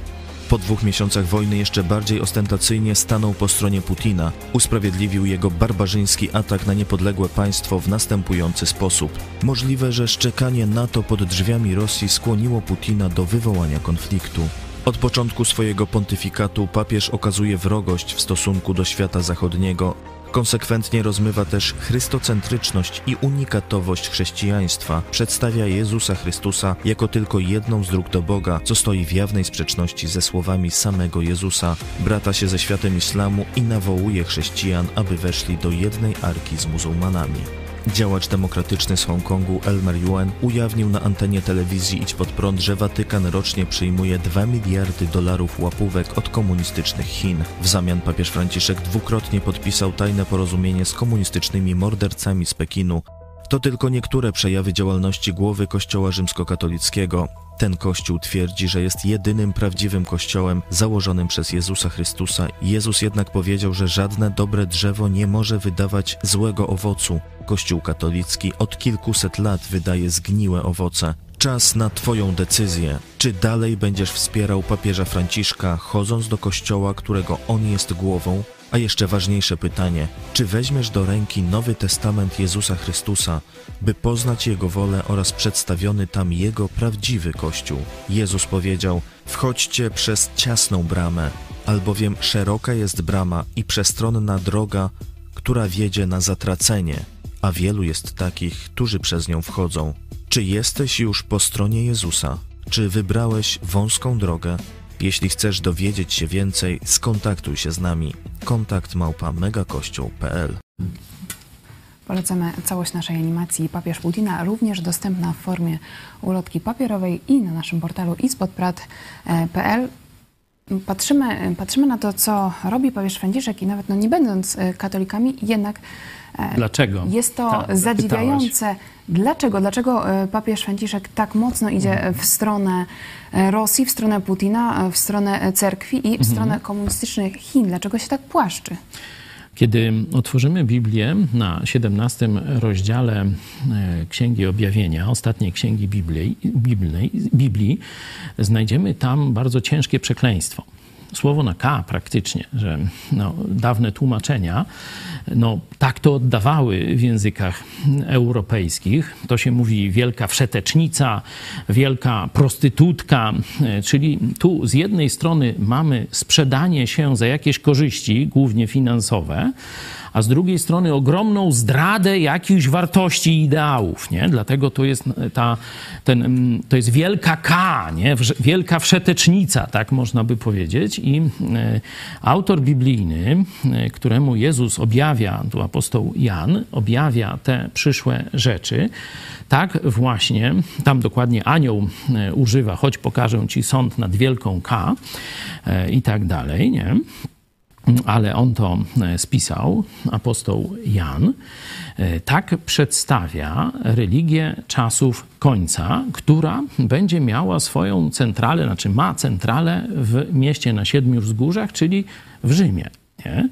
Po dwóch miesiącach wojny jeszcze bardziej ostentacyjnie stanął po stronie Putina. Usprawiedliwił jego barbarzyński atak na niepodległe państwo w następujący sposób. Możliwe, że szczekanie NATO pod drzwiami Rosji skłoniło Putina do wywołania konfliktu. Od początku swojego pontyfikatu papież okazuje wrogość w stosunku do świata zachodniego, Konsekwentnie rozmywa też chrystocentryczność i unikatowość chrześcijaństwa. Przedstawia Jezusa Chrystusa jako tylko jedną z dróg do Boga, co stoi w jawnej sprzeczności ze słowami samego Jezusa. Brata się ze światem islamu i nawołuje chrześcijan, aby weszli do jednej arki z muzułmanami. Działacz demokratyczny z Hongkongu Elmer Yuen ujawnił na antenie telewizji Idź Pod Prąd, że Watykan rocznie przyjmuje 2 miliardy dolarów łapówek od komunistycznych Chin. W zamian papież Franciszek dwukrotnie podpisał tajne porozumienie z komunistycznymi mordercami z Pekinu. To tylko niektóre przejawy działalności głowy Kościoła rzymskokatolickiego. Ten kościół twierdzi, że jest jedynym prawdziwym kościołem założonym przez Jezusa Chrystusa. Jezus jednak powiedział, że żadne dobre drzewo nie może wydawać złego owocu. Kościół katolicki od kilkuset lat wydaje zgniłe owoce. Czas na Twoją decyzję. Czy dalej będziesz wspierał papieża Franciszka, chodząc do kościoła, którego on jest głową, a jeszcze ważniejsze pytanie, czy weźmiesz do ręki Nowy Testament Jezusa Chrystusa, by poznać Jego wolę oraz przedstawiony tam Jego prawdziwy Kościół? Jezus powiedział, wchodźcie przez ciasną bramę, albowiem szeroka jest brama i przestronna droga, która wiedzie na zatracenie, a wielu jest takich, którzy przez nią wchodzą. Czy jesteś już po stronie Jezusa? Czy wybrałeś wąską drogę? Jeśli chcesz dowiedzieć się więcej, skontaktuj się z nami. Kontakt małpa megakościół.pl Polecamy całość naszej animacji Papież Putina, również dostępna w formie ulotki papierowej i na naszym portalu ispodprat.pl. Patrzymy, patrzymy na to, co robi papież Franciszek i nawet no, nie będąc e, katolikami, jednak e, Dlaczego? jest to Tak, zadziwiające. Dlaczego? Dlaczego e, papież Franciszek tak mocno idzie w stronę Rosji, w stronę Putina, w stronę cerkwi i w Mhm. stronę komunistycznych Chin? Dlaczego się tak płaszczy? Kiedy otworzymy Biblię na 17 rozdziale e, Księgi Objawienia, ostatniej księgi Biblii, Biblii, znajdziemy tam bardzo ciężkie przekleństwo. Słowo na K praktycznie, że no, dawne tłumaczenia no, tak to oddawały w językach europejskich. To się mówi wielka wszetecznica, wielka prostytutka, e, czyli tu z jednej strony mamy sprzedanie się za jakieś korzyści, głównie finansowe, a z drugiej strony ogromną zdradę jakichś wartości i ideałów, nie? Dlatego to jest ta, ten, mm, to jest wielka K, nie? Wielka wszetecznica, tak można by powiedzieć. I e, autor biblijny, e, któremu Jezus objawia, tu apostoł Jan, objawia te przyszłe rzeczy, tak właśnie, tam dokładnie anioł e, używa, choć pokażę ci sąd nad wielką K e, i tak dalej, nie? Ale on to e, spisał, apostoł Jan, e, tak przedstawia religię czasów końca, która będzie miała swoją centralę, znaczy ma centralę w mieście na siedmiu wzgórzach, czyli w Rzymie. Nie?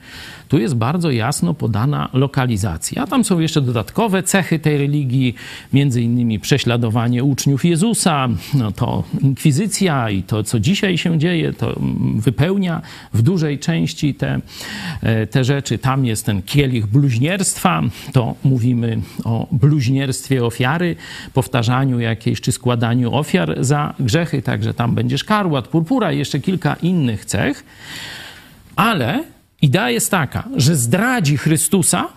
Tu jest bardzo jasno podana lokalizacja. Tam są jeszcze dodatkowe cechy tej religii, między innymi prześladowanie uczniów Jezusa, no to inkwizycja i to, co dzisiaj się dzieje, to wypełnia w dużej części te, e, te rzeczy. Tam jest ten kielich bluźnierstwa, to mówimy o bluźnierstwie ofiary, powtarzaniu jakiejś czy składaniu ofiar za grzechy, także tam będzie szkarłat, purpura i jeszcze kilka innych cech. Ale idea jest taka, że zdradzi Chrystusa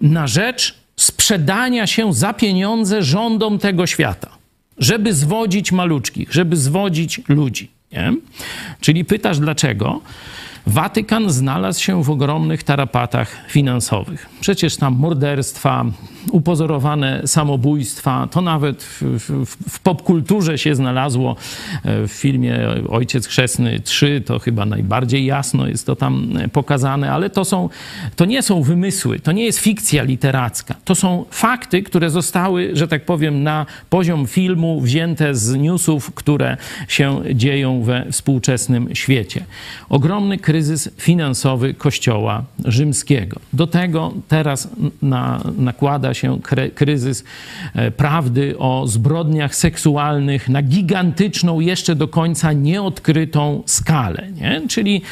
na rzecz sprzedania się za pieniądze rządom tego świata, żeby zwodzić maluczkich, żeby zwodzić ludzi. Nie? Czyli pytasz dlaczego? Watykan znalazł się w ogromnych tarapatach finansowych. Przecież tam morderstwa, upozorowane samobójstwa, to nawet w, w, w popkulturze się znalazło e, w filmie Ojciec Chrzestny 3, to chyba najbardziej jasno jest to tam pokazane, ale to, są, to nie są wymysły, to nie jest fikcja literacka. To są fakty, które zostały, że tak powiem, na poziom filmu wzięte z newsów, które się dzieją we współczesnym świecie. Ogromny kryzys finansowy Kościoła rzymskiego. Do tego teraz na, nakłada się kryzys e, prawdy o zbrodniach seksualnych na gigantyczną, jeszcze do końca nieodkrytą skalę. Nie? Czyli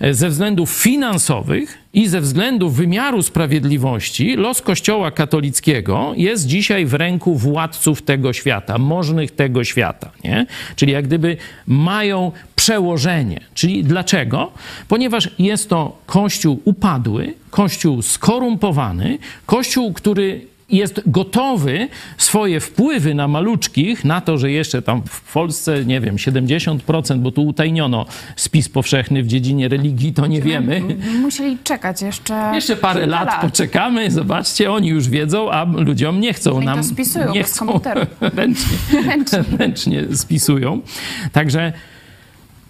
e, ze względów finansowych i ze względu wymiaru sprawiedliwości los Kościoła katolickiego jest dzisiaj w ręku władców tego świata, możnych tego świata. Nie? Czyli jak gdyby mają przełożenie. Czyli dlaczego? Ponieważ jest to Kościół upadły, Kościół skorumpowany, Kościół, który jest gotowy swoje wpływy na maluczkich, na to, że jeszcze tam w Polsce, nie wiem, 70%, bo tu utajniono spis powszechny w dziedzinie religii, to nie wiemy. Musieli czekać jeszcze. Jeszcze parę kilka lat, poczekamy, zobaczcie, oni już wiedzą, a ludziom nie chcą to nam. spisują nie bez komputeru. ręcznie, Ręcznie. ręcznie spisują. Także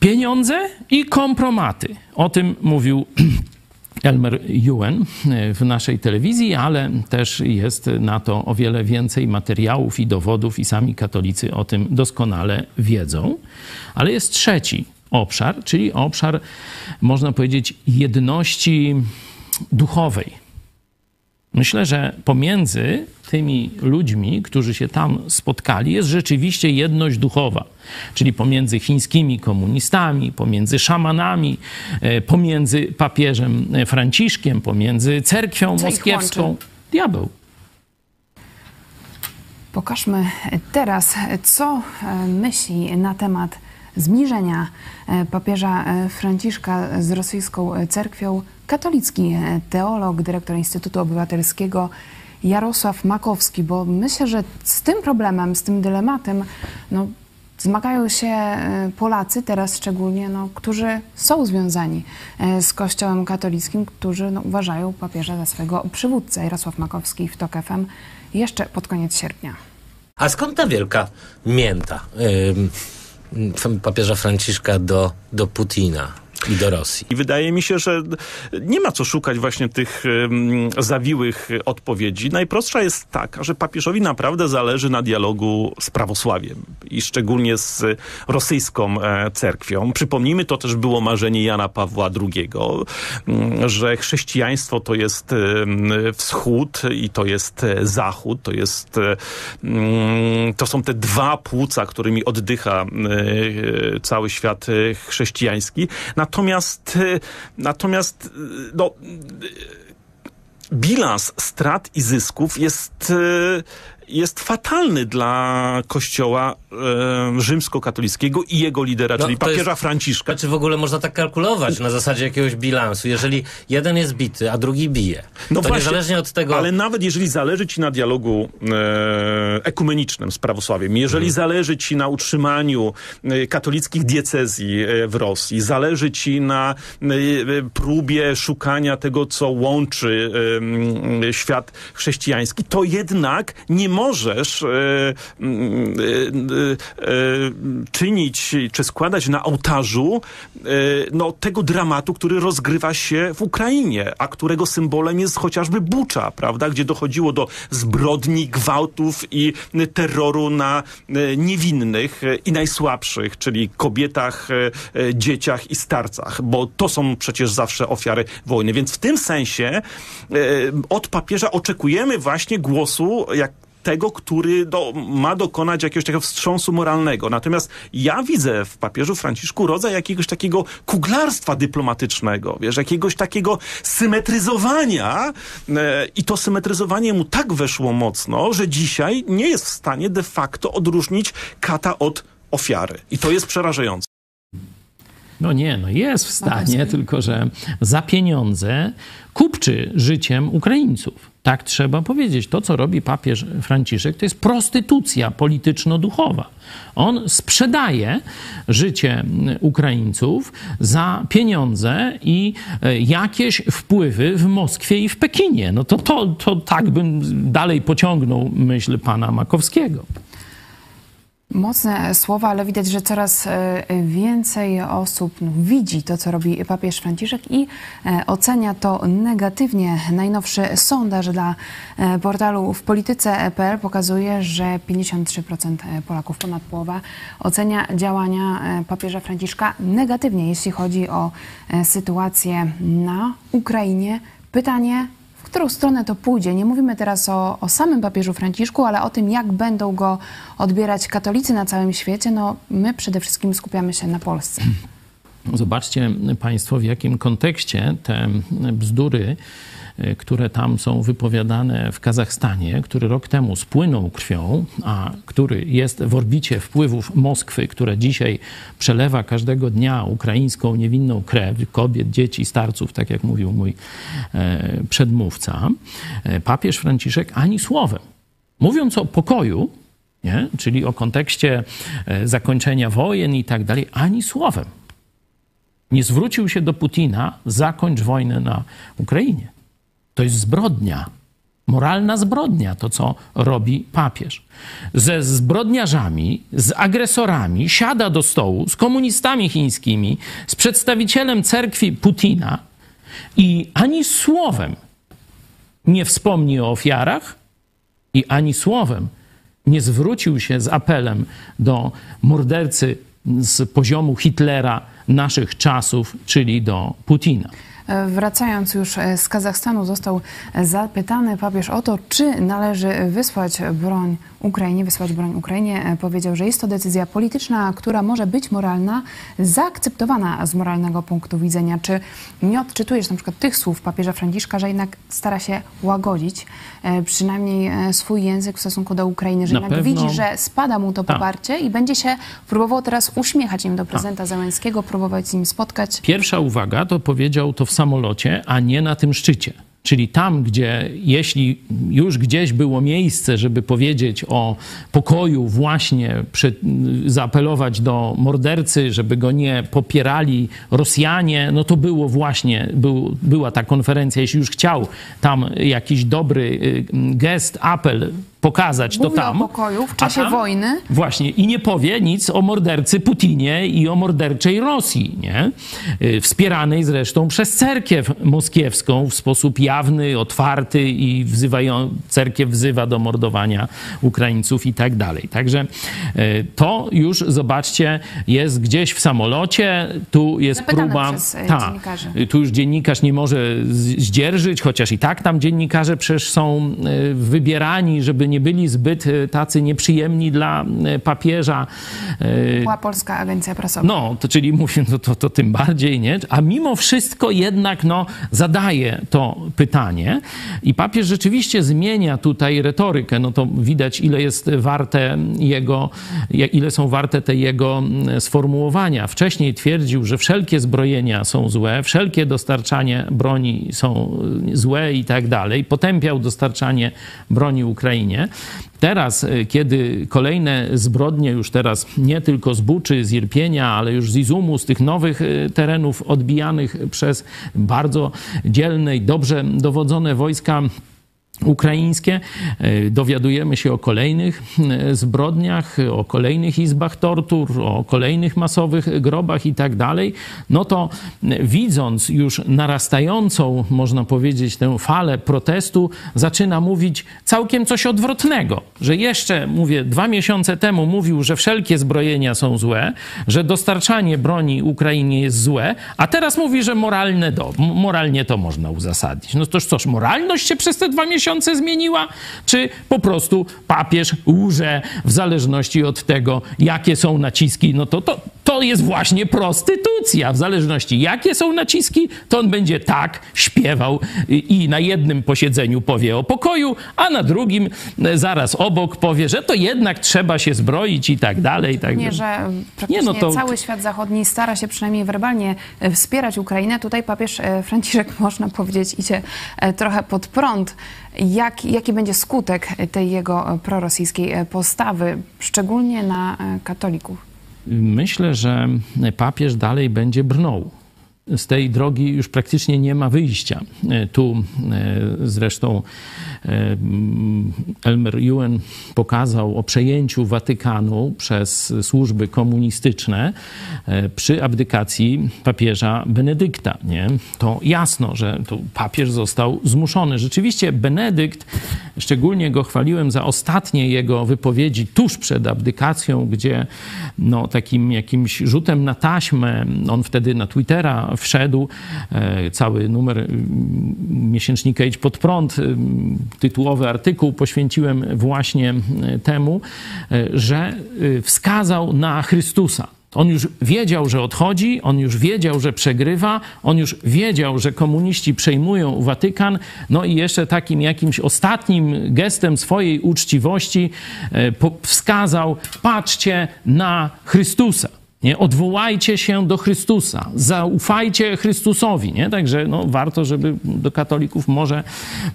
pieniądze i kompromaty. O tym mówił Elmer Ewan w naszej telewizji, ale też jest na to o wiele więcej materiałów i dowodów, i sami katolicy o tym doskonale wiedzą. Ale jest trzeci obszar, czyli obszar, można powiedzieć, jedności duchowej. Myślę, że pomiędzy tymi ludźmi, którzy się tam spotkali, jest rzeczywiście jedność duchowa, czyli pomiędzy chińskimi komunistami, pomiędzy szamanami, e, pomiędzy papieżem Franciszkiem, pomiędzy cerkwią Co moskiewską. Diabeł. Pokażmy teraz, co e, myśli na temat zbliżenia e, papieża e, Franciszka z rosyjską cerkwią katolicki teolog, dyrektor Instytutu Obywatelskiego Jarosław Makowski, bo myślę, że z tym problemem, z tym dylematem, no, zmagają się e, Polacy teraz szczególnie, no, którzy są związani e, z Kościołem katolickim, którzy no, uważają papieża za swojego przywódcę. Jarosław Makowski w TOK FM jeszcze pod koniec sierpnia. A skąd ta wielka mięta ym, papieża Franciszka do, do Putina? I do Rosji. I wydaje mi się, że nie ma co szukać właśnie tych zawiłych odpowiedzi. Najprostsza jest taka, że papieżowi naprawdę zależy na dialogu z prawosławiem i szczególnie z rosyjską e, cerkwią. Przypomnijmy, to też było marzenie Jana Pawła II, um, że chrześcijaństwo to jest wschód i to jest e, zachód, to jest mm, to są te dwa płuca, którymi oddycha e, cały świat chrześcijański. Natomiast, y, natomiast y, no, y, bilans strat i zysków jest jest fatalny dla kościoła e, rzymskokatolickiego i jego lidera, no, czyli papieża jest, Franciszka. Czy w ogóle można tak kalkulować na zasadzie jakiegoś bilansu? Jeżeli jeden jest bity, a drugi bije, no to właśnie, niezależnie od tego... Ale nawet jeżeli zależy ci na dialogu e, ekumenicznym z prawosławiem, jeżeli hmm. zależy ci na utrzymaniu e, katolickich diecezji e, w Rosji, zależy ci na e, próbie szukania tego, co łączy e, świat chrześcijański, to jednak nie możesz e, mm, e, e, czynić czy składać na ołtarzu no, tego dramatu, który rozgrywa się w Ukrainie, a którego symbolem jest chociażby Bucza, prawda, gdzie dochodziło do zbrodni, gwałtów i terroru na niewinnych i najsłabszych, czyli kobietach, dzieciach i starcach, bo to są przecież zawsze ofiary wojny. Więc w tym sensie od papieża oczekujemy właśnie głosu, jak tego, który do, ma dokonać jakiegoś takiego wstrząsu moralnego. Natomiast ja widzę w papieżu Franciszku rodzaj jakiegoś takiego kuglarstwa dyplomatycznego, wiesz, jakiegoś takiego symetryzowania e, i to symetryzowanie mu tak weszło mocno, że dzisiaj nie jest w stanie de facto odróżnić kata od ofiary. I to jest przerażające. No nie, no jest w stanie, tylko że za pieniądze kupczy życiem Ukraińców. Tak trzeba powiedzieć. To, co robi papież Franciszek, to jest prostytucja polityczno-duchowa. On sprzedaje życie Ukraińców za pieniądze i e, jakieś wpływy w Moskwie i w Pekinie. No to, to, to tak bym dalej pociągnął myśl pana Makowskiego. Mocne słowa, ale widać, że coraz e, więcej osób no, widzi to, co robi papież Franciszek i e, ocenia to negatywnie. Najnowszy sondaż dla e, portalu w polityce.pl pokazuje, że 53% Polaków, ponad połowa, ocenia działania papieża Franciszka negatywnie, jeśli chodzi o sytuację na Ukrainie. Pytanie, którą stronę to pójdzie. Nie mówimy teraz o, o samym papieżu Franciszku, ale o tym, jak będą go odbierać katolicy na całym świecie. No, my przede wszystkim skupiamy się na Polsce. Zobaczcie Państwo, w jakim kontekście te bzdury które tam są wypowiadane w Kazachstanie, który rok temu spłynął krwią, a który jest w orbicie wpływów Moskwy, które dzisiaj przelewa każdego dnia ukraińską niewinną krew kobiet, dzieci, starców, tak jak mówił mój e, przedmówca, e, papież Franciszek ani słowem. Mówiąc o pokoju, nie? czyli o kontekście e, zakończenia wojen i tak dalej, ani słowem nie zwrócił się do Putina, zakończ wojnę na Ukrainie. To jest zbrodnia. Moralna zbrodnia, to co robi papież. Ze zbrodniarzami, z agresorami siada do stołu, z komunistami chińskimi, z przedstawicielem cerkwi Putina i ani słowem nie wspomni o ofiarach i ani słowem nie zwrócił się z apelem do mordercy z poziomu Hitlera naszych czasów, czyli do Putina. Wracając już e, z Kazachstanu, został zapytany papież o to, czy należy wysłać broń Ukrainie, wysłać broń Ukrainie. E, powiedział, że jest to decyzja polityczna, która może być moralna, zaakceptowana z moralnego punktu widzenia. Czy nie odczytujesz na przykład tych słów papieża Franciszka, że jednak stara się łagodzić e, przynajmniej swój język w stosunku do Ukrainy, że na jednak pewno... widzi, że spada mu to tak. poparcie i będzie się próbował teraz uśmiechać im do prezydenta tak. Załęskiego, próbować z nim spotkać? Pierwsza uwaga to powiedział to w samolocie, a nie na tym szczycie. Czyli tam, gdzie jeśli już gdzieś było miejsce, żeby powiedzieć o pokoju, właśnie przy, zaapelować do mordercy, żeby go nie popierali Rosjanie, no to było właśnie, był, była ta konferencja. Jeśli już chciał tam jakiś dobry y, gest, apel pokazać to tam. o pokoju w czasie tam- wojny. Właśnie. I nie powie nic o mordercy Putinie i o morderczej Rosji, nie? Y, Wspieranej zresztą przez cerkiew moskiewską w sposób jawny, otwarty i wzywają, cerkiew wzywa do mordowania Ukraińców i tak dalej. Także y, to już, zobaczcie, jest gdzieś w samolocie, tu jest Zapytane próba... przez, y, Ta. Tu już dziennikarz nie może zdzierżyć, chociaż i tak tam dziennikarze przecież są wybierani, żeby nie byli zbyt e, tacy nieprzyjemni dla e, papieża. E, Była Polska Agencja Prasowa. No, to czyli mówię, no to, to tym bardziej, nie? A mimo wszystko jednak, no, zadaje to pytanie i papież rzeczywiście zmienia tutaj retorykę, no to widać, ile jest warte jego, ile są warte te jego mm, sformułowania. Wcześniej twierdził, że wszelkie zbrojenia są złe, wszelkie dostarczanie broni są y, złe i tak dalej. Potępiał dostarczanie broni Ukrainie. Teraz, y, kiedy kolejne zbrodnie, już teraz nie tylko z Buczy, z Irpienia, ale już z Izumu, z tych nowych y, terenów odbijanych przez bardzo dzielne i dobrze dowodzone wojska ukraińskie. E, Dowiadujemy się o kolejnych e, zbrodniach, o kolejnych izbach tortur, o kolejnych masowych grobach i tak dalej. No to e, widząc już narastającą, można powiedzieć, tę falę protestu, zaczyna mówić całkiem coś odwrotnego. Że jeszcze, mówię, dwa miesiące temu mówił, że wszelkie zbrojenia są złe, że dostarczanie broni Ukrainie jest złe, a teraz mówi, że moralne do, moralnie to można uzasadnić. No toż cóż, moralność się przez te dwa miesiące zmieniła? Czy po prostu papież łże w zależności od tego, jakie są naciski? No to, to, to jest właśnie prostytucja. W zależności jakie są naciski, to on będzie tak śpiewał i i na jednym posiedzeniu powie o pokoju, a na drugim e, zaraz obok powie, że to jednak trzeba się zbroić i tak dalej. Tak Nie, że praktycznie Nie, no to- cały świat zachodni stara się przynajmniej werbalnie e, wspierać Ukrainę. Tutaj papież e, Franciszek, można powiedzieć, idzie trochę pod prąd. Jak, jaki będzie skutek tej jego prorosyjskiej postawy, szczególnie na katolików? Myślę, że papież dalej będzie brnął. Z tej drogi już praktycznie nie ma wyjścia. Tu e, zresztą Elmer Ewan pokazał o przejęciu Watykanu przez służby komunistyczne e, przy abdykacji papieża Benedykta. Nie? To jasno, że tu papież został zmuszony. Rzeczywiście Benedykt, szczególnie go chwaliłem za ostatnie jego wypowiedzi tuż przed abdykacją, gdzie no, takim jakimś rzutem na taśmę, on wtedy na Twittera wszedł, e, cały numer mm, miesięcznika Idź Pod Prąd, mm, tytułowy artykuł poświęciłem właśnie e, temu, e, że e, wskazał na Chrystusa. On już wiedział, że odchodzi, on już wiedział, że przegrywa, on już wiedział, że komuniści przejmują Watykan, no i jeszcze takim jakimś ostatnim gestem swojej uczciwości wskazał: patrzcie na Chrystusa. Nie? Odwołajcie się do Chrystusa, zaufajcie Chrystusowi. Nie? Także no, warto, żeby do katolików może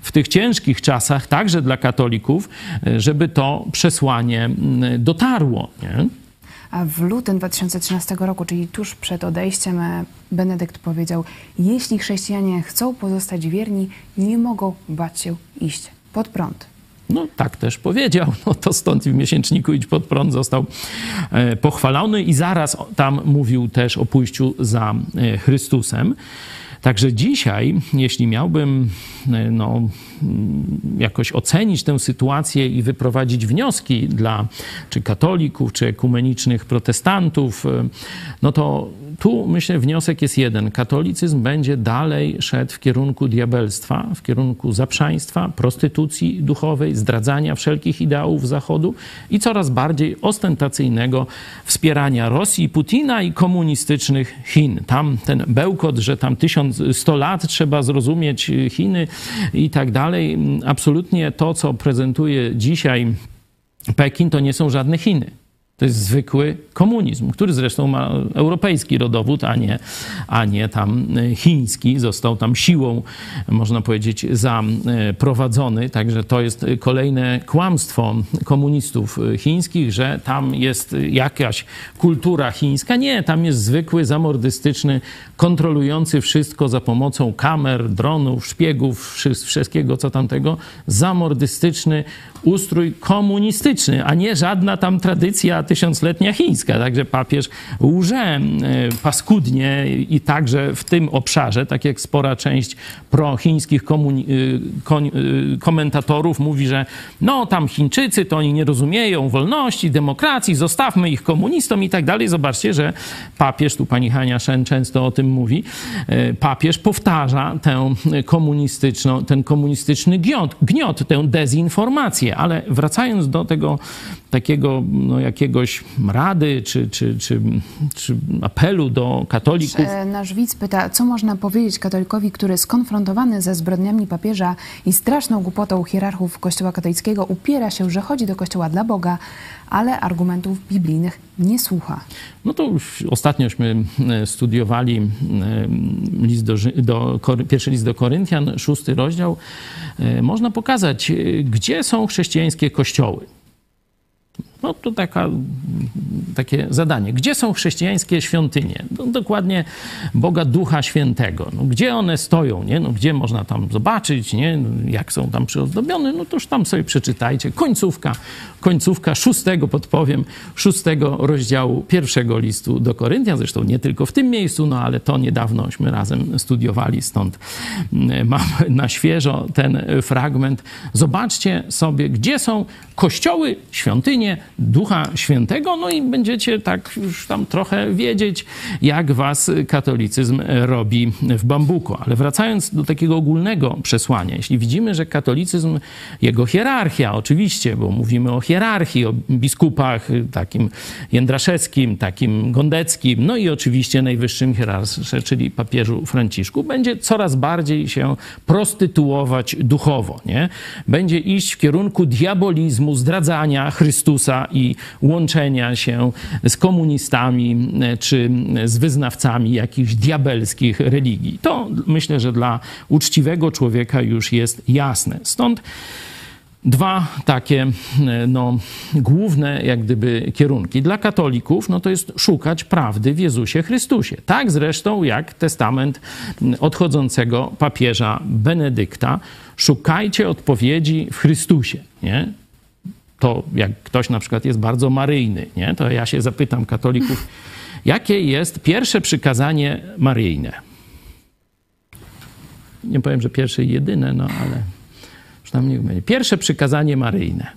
w tych ciężkich czasach, także dla katolików, żeby to przesłanie dotarło. Nie? A w lutym 2013 roku, czyli tuż przed odejściem, e, Benedykt powiedział: Jeśli chrześcijanie chcą pozostać wierni, nie mogą bać się iść pod prąd. No tak też powiedział. No to stąd w miesięczniku Idź Pod Prąd został e, pochwalony i zaraz tam mówił też o pójściu za e, Chrystusem. Także dzisiaj, jeśli miałbym e, no, mm, jakoś ocenić tę sytuację i wyprowadzić wnioski dla czy katolików, czy ekumenicznych protestantów, no to tu myślę wniosek jest jeden. Katolicyzm będzie dalej szedł w kierunku diabelstwa, w kierunku zaprzaństwa, prostytucji duchowej, zdradzania wszelkich ideałów Zachodu i coraz bardziej ostentacyjnego wspierania Rosji, Putina i komunistycznych Chin. Tam ten bełkot, że tam 1100 lat trzeba zrozumieć Chiny i tak dalej. Absolutnie to, co prezentuje dzisiaj Pekin, to nie są żadne Chiny. To jest zwykły komunizm, który zresztą ma europejski rodowód, a nie, a nie tam e, chiński. Został tam siłą, można powiedzieć, zaprowadzony. Także to jest kolejne kłamstwo komunistów chińskich, że tam jest jakaś kultura chińska. Nie, tam jest zwykły, zamordystyczny, kontrolujący wszystko za pomocą kamer, dronów, szpiegów, wszystkiego co tamtego, zamordystyczny ustrój komunistyczny, a nie żadna tam tradycja tysiącletnia chińska. Także papież łże e, paskudnie i także w tym obszarze, tak jak spora część prochińskich e, e, komentatorów mówi, że no tam Chińczycy to oni nie rozumieją wolności, demokracji, zostawmy ich komunistom i tak dalej. Zobaczcie, że papież, tu pani Hania Szen często o tym mówi, papież powtarza tę komunistyczną, ten komunistyczny gniot, gniot tę dezinformację. Ale wracając do tego takiego no, jakiegoś rady czy, czy, czy, czy apelu do katolików. Nasz widz pyta, co można powiedzieć katolikowi, który skonfrontowany ze zbrodniami papieża i straszną głupotą hierarchów Kościoła katolickiego upiera się, że chodzi do Kościoła dla Boga, ale argumentów biblijnych nie słucha. No to już ostatniośmy e, studiowali e, list do, do, pierwszy list do Koryntian, szósty rozdział. E, można pokazać, gdzie są chrześcijańskie kościoły. No to taka, takie zadanie. Gdzie są chrześcijańskie świątynie? No, dokładnie Boga Ducha Świętego. No, gdzie one stoją? Nie? No, gdzie można tam zobaczyć, nie? jak są tam przyozdobione? No toż tam sobie przeczytajcie. Końcówka, końcówka szóstego, podpowiem, szóstego rozdziału pierwszego listu do Koryntian. Zresztą nie tylko w tym miejscu, no ale to niedawnośmy razem studiowali, stąd mm, mam na świeżo ten fragment. Zobaczcie sobie, gdzie są kościoły, świątynie, Ducha Świętego, no i będziecie tak już tam trochę wiedzieć, jak was katolicyzm robi w bambuku. Ale wracając do takiego ogólnego przesłania, jeśli widzimy, że katolicyzm, jego hierarchia, oczywiście, bo mówimy o hierarchii, o biskupach, takim Jędraszewskim, takim Gondeckim, no i oczywiście najwyższym hierarchie, czyli papieżu Franciszku, będzie coraz bardziej się prostytuować duchowo, nie? Będzie iść w kierunku diabolizmu, zdradzania Chrystusa, i łączenia się z komunistami e, czy z wyznawcami jakichś diabelskich religii. To myślę, że dla uczciwego człowieka już jest jasne. Stąd dwa takie e, no, główne jak gdyby kierunki. Dla katolików no, to jest szukać prawdy w Jezusie Chrystusie. Tak zresztą jak testament odchodzącego papieża Benedykta. Szukajcie odpowiedzi w Chrystusie. Nie? To jak ktoś na przykład jest bardzo maryjny, nie? to ja się zapytam katolików, jakie jest pierwsze przykazanie maryjne? Nie powiem, że pierwsze i jedyne, no ale przynajmniej. Pierwsze przykazanie maryjne.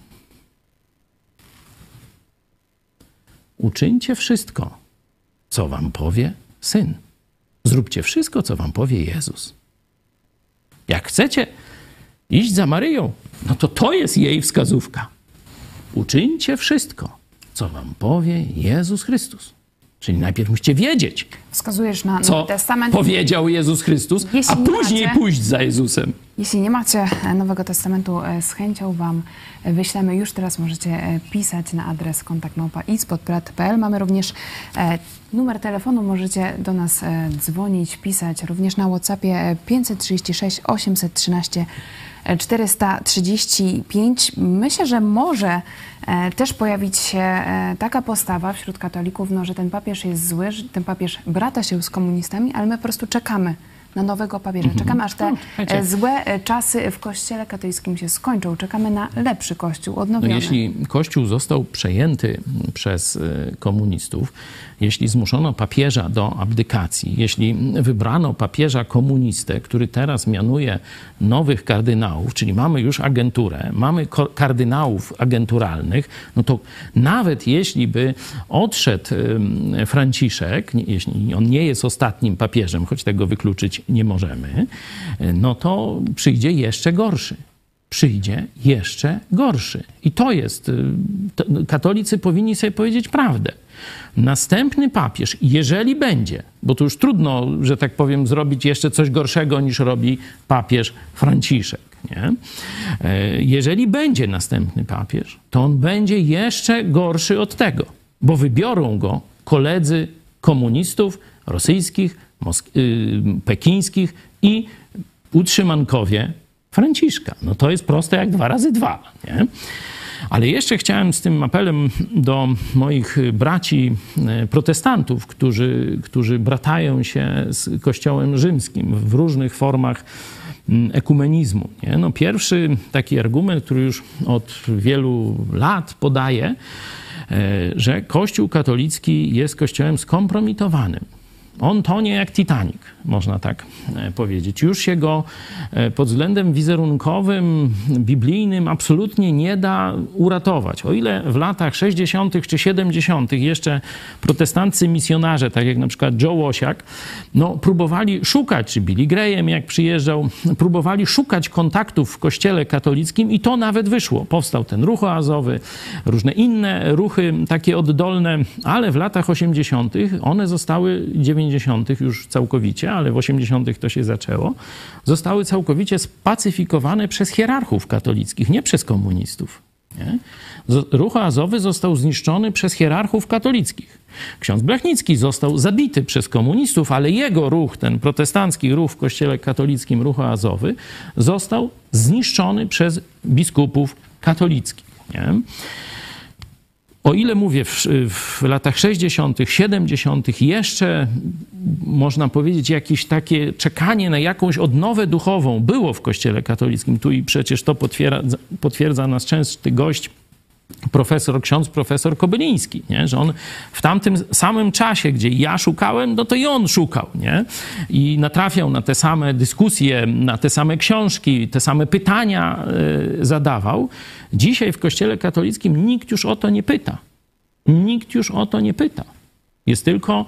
Uczyńcie wszystko, co wam powie Syn. Zróbcie wszystko, co wam powie Jezus. Jak chcecie iść za Maryją, no to to jest jej wskazówka. Uczyńcie wszystko, co wam powie Jezus Chrystus. Czyli najpierw musicie wiedzieć, Wskazujesz na co Nowy Testament. powiedział Jezus Chrystus, Jeśli a nie później macie- pójść za Jezusem. Jeśli nie macie e, Nowego Testamentu, e, z chęcią Wam e, wyślemy. Już teraz możecie pisać na adres kontaktmałpa.pl. Mamy również numer telefonu, możecie do nas dzwonić, pisać. Również na Whatsappie e, 536 813 e, 435. Myślę, że może e, też pojawić się e, taka postawa wśród katolików, no, że ten papież jest zły, że ten papież brata się z komunistami, ale my po prostu czekamy na nowego papieża. Czekamy, aż te No, słuchajcie. e, złe e, czasy w kościele katolickim się skończą. Czekamy na lepszy kościół, No, odnowiony. jeśli Kościół został przejęty przez y, komunistów, jeśli zmuszono papieża do abdykacji, jeśli wybrano papieża komunistę, który teraz mianuje nowych kardynałów, czyli mamy już agenturę, mamy kardynałów agenturalnych, no to nawet jeśli by odszedł Franciszek, jeśli on nie jest ostatnim papieżem, choć tego wykluczyć nie możemy, no to przyjdzie jeszcze gorszy przyjdzie jeszcze gorszy. I to jest, y, to, katolicy powinni sobie powiedzieć prawdę. Następny papież, jeżeli będzie, bo to już trudno, że tak powiem, zrobić jeszcze coś gorszego niż robi papież Franciszek. Nie? E, Jeżeli będzie następny papież, to on będzie jeszcze gorszy od tego. bo wybiorą go koledzy komunistów rosyjskich, pekińskich i utrzymankowie Franciszka. No to jest proste jak dwa razy dwa, nie? Ale jeszcze chciałem z tym apelem do moich braci e, protestantów, którzy, którzy bratają się z Kościołem rzymskim w różnych formach mm, ekumenizmu. Nie? No pierwszy taki argument, który już od wielu lat podaje, że Kościół katolicki jest kościołem skompromitowanym. On tonie jak Titanic, można tak e, powiedzieć. Już się go e, pod względem wizerunkowym, biblijnym absolutnie nie da uratować. O ile w latach 60. czy 70. jeszcze protestanccy misjonarze, tak jak na przykład Joe Łosiak, no, próbowali szukać, czy Billy Graham jak przyjeżdżał, próbowali szukać kontaktów w kościele katolickim i to nawet wyszło. Powstał ten ruch oazowy, różne inne ruchy takie oddolne, ale w latach 80. one zostały 90 90. już całkowicie, ale w 80. to się zaczęło, zostały całkowicie spacyfikowane przez hierarchów katolickich, nie przez komunistów. Nie? Ruch azowy został zniszczony przez hierarchów katolickich. Ksiądz Blachnicki został zabity przez komunistów, ale jego ruch, ten protestancki ruch w kościele katolickim, ruch azowy, został zniszczony przez biskupów katolickich. Nie? O ile mówię, w, w, latach 60., 70., jeszcze można powiedzieć, jakieś takie czekanie na jakąś odnowę duchową było w Kościele katolickim. Tu i przecież to potwierdza, potwierdza nas częsty gość profesor, ksiądz profesor Kobyliński, nie? że on w tamtym samym czasie, gdzie ja szukałem, no to i on szukał, nie? I natrafiał na te same dyskusje, na te same książki, te same pytania y, zadawał. Dzisiaj w Kościele katolickim nikt już o to nie pyta. Nikt już o to nie pyta. Jest tylko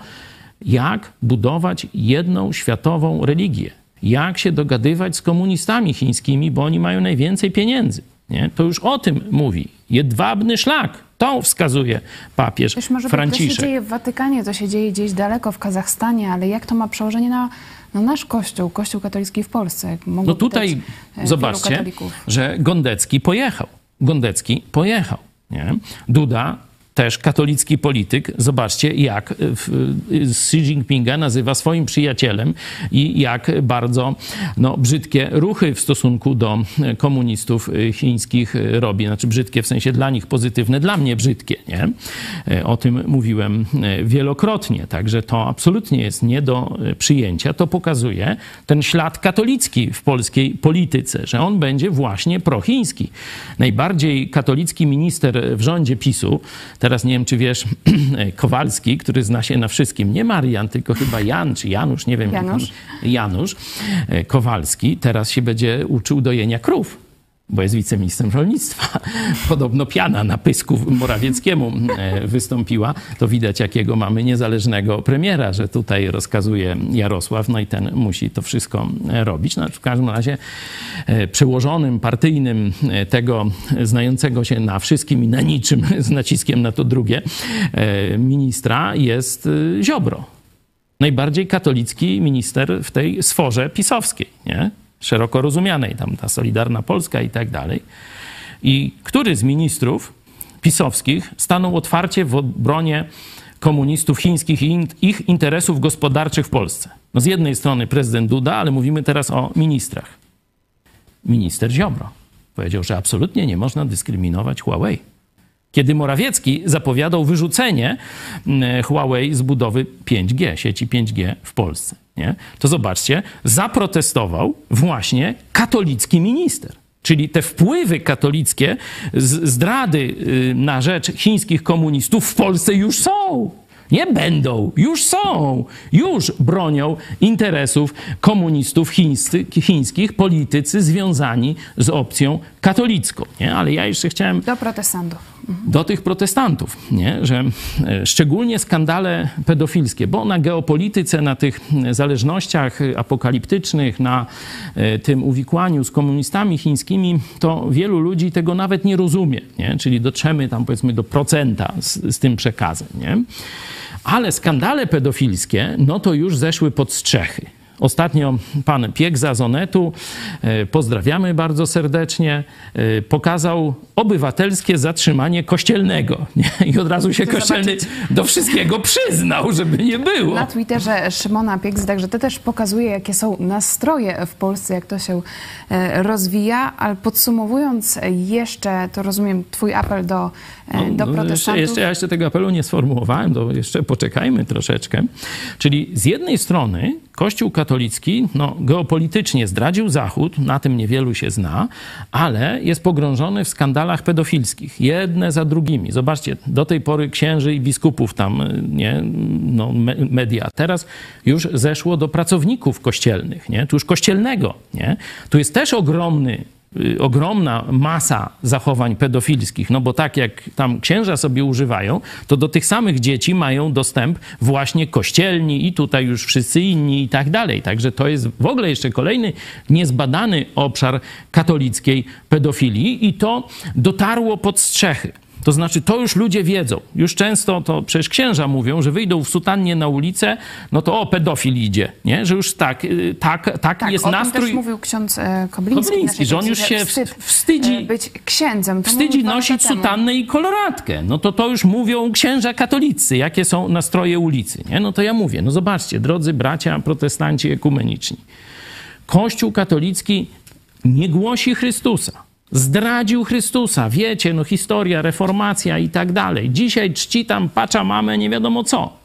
jak budować jedną światową religię. Jak się dogadywać z komunistami chińskimi, bo oni mają najwięcej pieniędzy. Nie? To już o tym mówi. Jedwabny szlak. To wskazuje papież Wiesz, może Franciszek. To się dzieje w Watykanie, to się dzieje gdzieś daleko w Kazachstanie, ale jak to ma przełożenie na, na nasz Kościół, Kościół katolicki w Polsce? no tutaj zobaczcie, że Gondecki pojechał. Gondecki pojechał. Nie? Duda też katolicki polityk, zobaczcie, jak Xi Jinpinga nazywa swoim przyjacielem i jak bardzo no, brzydkie ruchy w stosunku do komunistów chińskich robi. Znaczy brzydkie w sensie dla nich pozytywne, dla mnie brzydkie. Nie? O tym mówiłem wielokrotnie, także to absolutnie jest nie do przyjęcia. To pokazuje ten ślad katolicki w polskiej polityce, że on będzie właśnie prochiński. Najbardziej katolicki minister w rządzie PiSu, Teraz nie wiem, czy wiesz, Kowalski, który zna się na wszystkim, nie Marian, tylko chyba Jan czy Janusz, nie wiem. Janusz. Janusz e, Kowalski teraz się będzie uczył dojenia krów bo jest wiceministrem rolnictwa. Podobno piana na pysku Morawieckiemu e, wystąpiła. To widać, jakiego mamy niezależnego premiera, że tutaj rozkazuje Jarosław, no i ten musi to wszystko e, robić. No, w każdym razie e, przełożonym partyjnym tego znającego się na wszystkim i na niczym, z naciskiem na to drugie, ministra jest Ziobro. Najbardziej katolicki minister w tej sforze pisowskiej, nie? Szeroko rozumianej, tam ta Solidarna Polska i tak dalej. I który z ministrów pisowskich stanął otwarcie w obronie komunistów chińskich i ich interesów gospodarczych w Polsce? No z jednej strony prezydent Duda, ale mówimy teraz o ministrach. Minister Ziobro powiedział, że absolutnie nie można dyskryminować Huawei. Kiedy Morawiecki zapowiadał wyrzucenie mm, Huawei z budowy 5G, sieci 5G w Polsce nie? to zobaczcie, zaprotestował właśnie katolicki minister. Czyli te wpływy katolickie, zdrady y, na rzecz chińskich komunistów w Polsce już są. Nie będą, już są, już bronią interesów komunistów chińscy, chińskich, politycy związani z opcją katolicką. Nie? Ale ja jeszcze chciałem. Do protestantów. Do tych protestantów, nie? że e, szczególnie skandale pedofilskie, bo na geopolityce, na tych zależnościach apokaliptycznych, na e, tym uwikłaniu z komunistami chińskimi, to wielu ludzi tego nawet nie rozumie. Nie? Czyli dotrzemy tam powiedzmy do procenta z, z tym przekazem. Nie? Ale skandale pedofilskie, no to już zeszły pod strzechy. Ostatnio pan Piegza z Onetu, e, pozdrawiamy bardzo serdecznie, e, pokazał obywatelskie zatrzymanie kościelnego. I od razu się kościelny zobaczyć. do wszystkiego przyznał, żeby nie było. Na Twitterze Szymona Pieks, także to też pokazuje, jakie są nastroje w Polsce, jak to się e, rozwija. Ale podsumowując jeszcze, to rozumiem twój apel do, e, do No, protestantów. jeszcze, jeszcze, ja jeszcze tego apelu nie sformułowałem, to jeszcze poczekajmy troszeczkę. Czyli z jednej strony Kościół katolicki no, geopolitycznie zdradził Zachód, na tym niewielu się zna, ale jest pogrążony w skandalach pedofilskich, jedne za drugimi. Zobaczcie, do tej pory księży i biskupów tam, nie, no, me- media. Teraz już zeszło do pracowników kościelnych, nie? Tu już kościelnego, nie? Tu jest też ogromny ogromna masa zachowań pedofilskich, no bo tak jak tam księża sobie używają, to do tych samych dzieci mają dostęp właśnie kościelni i tutaj już wszyscy inni i tak dalej. Także to jest w ogóle jeszcze kolejny niezbadany obszar katolickiej pedofilii i to dotarło pod strzechy. To znaczy, to już ludzie wiedzą. Już często to przecież księża mówią, że wyjdą w sutannie na ulicę, no to o, pedofil idzie, nie? Że już tak, y, tak, taki Tak, jest o tym nastrój. też mówił ksiądz e, Kobliński. Kobliński, że on już się wstyd, wstydzi- e, być księdzem. To wstydzi nosić sutannę i koloratkę. No to to już mówią księża katolicy, jakie są nastroje ulicy. Nie? No to ja mówię, no zobaczcie, drodzy bracia protestanci ekumeniczni. Kościół katolicki nie głosi Chrystusa. Zdradził Chrystusa. Wiecie, no historia, reformacja i tak dalej. Dzisiaj czci tam pacza mamę, nie wiadomo co.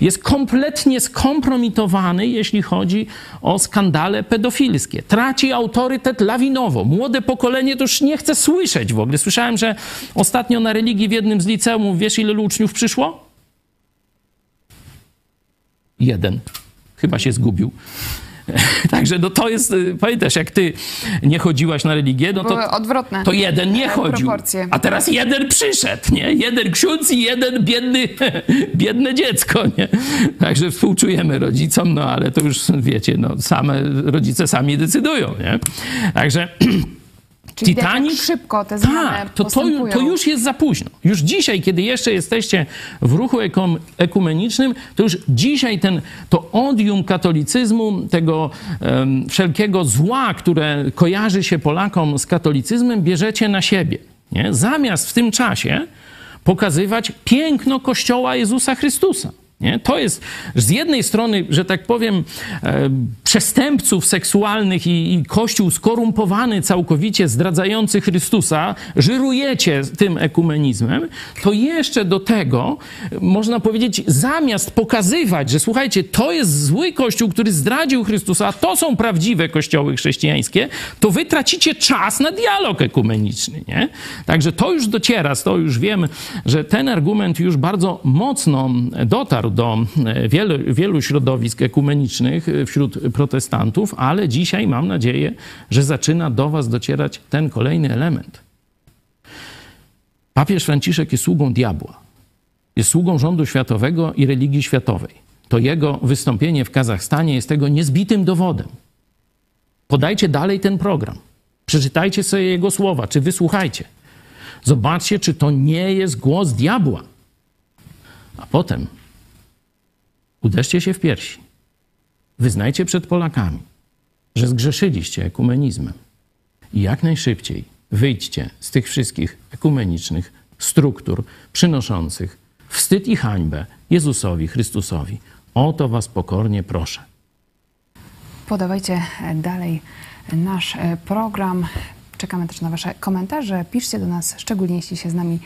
Jest kompletnie skompromitowany, jeśli chodzi o skandale pedofilskie. Traci autorytet lawinowo. Młode pokolenie to już nie chce słyszeć w ogóle. Słyszałem, że ostatnio na religii w jednym z liceumów, wiesz ile uczniów przyszło? Jeden. Chyba się zgubił. Także no to jest, y, pamiętasz, jak ty nie chodziłaś na religię, no to, odwrotne to jeden nie chodził. proporcje. A teraz jeden przyszedł, nie? Jeden ksiądz i jeden biedny, biedne dziecko, nie? Także współczujemy rodzicom, no ale to już wiecie, no same rodzice sami decydują, nie? Także Czyli Titanic? jak szybko te zmiany tak, to, to, to już jest za późno. Już dzisiaj, kiedy jeszcze jesteście w ruchu ekom, ekumenicznym, to już dzisiaj ten, to odium katolicyzmu, tego em, wszelkiego zła, które kojarzy się Polakom z katolicyzmem, bierzecie na siebie. Nie? Zamiast w tym czasie pokazywać piękno Kościoła Jezusa Chrystusa. Nie? To jest z jednej strony, że tak powiem, e, przestępców seksualnych i, i kościół skorumpowany, całkowicie zdradzający Chrystusa, żyrujecie tym ekumenizmem, to jeszcze do tego można powiedzieć, zamiast pokazywać, że słuchajcie, to jest zły kościół, który zdradził Chrystusa, a to są prawdziwe kościoły chrześcijańskie, to wy tracicie czas na dialog ekumeniczny. Nie? Także to już dociera, to już wiem, że ten argument już bardzo mocno dotarł do e, wielu, wielu środowisk ekumenicznych e, wśród protestantów, ale dzisiaj mam nadzieję, że zaczyna do was docierać ten kolejny element. Papież Franciszek jest sługą diabła. Jest sługą rządu światowego i religii światowej. To jego wystąpienie w Kazachstanie jest tego niezbitym dowodem. Podajcie dalej ten program. Przeczytajcie sobie jego słowa, czy wysłuchajcie. Zobaczcie, czy to nie jest głos diabła. A potem uderzcie się w piersi. Wyznajcie przed Polakami, że zgrzeszyliście ekumenizmem. I jak najszybciej wyjdźcie z tych wszystkich ekumenicznych struktur przynoszących wstyd i hańbę Jezusowi Chrystusowi. O to was pokornie proszę. Podawajcie dalej nasz program. Czekamy też na Wasze komentarze. Piszcie do nas, szczególnie jeśli się z nami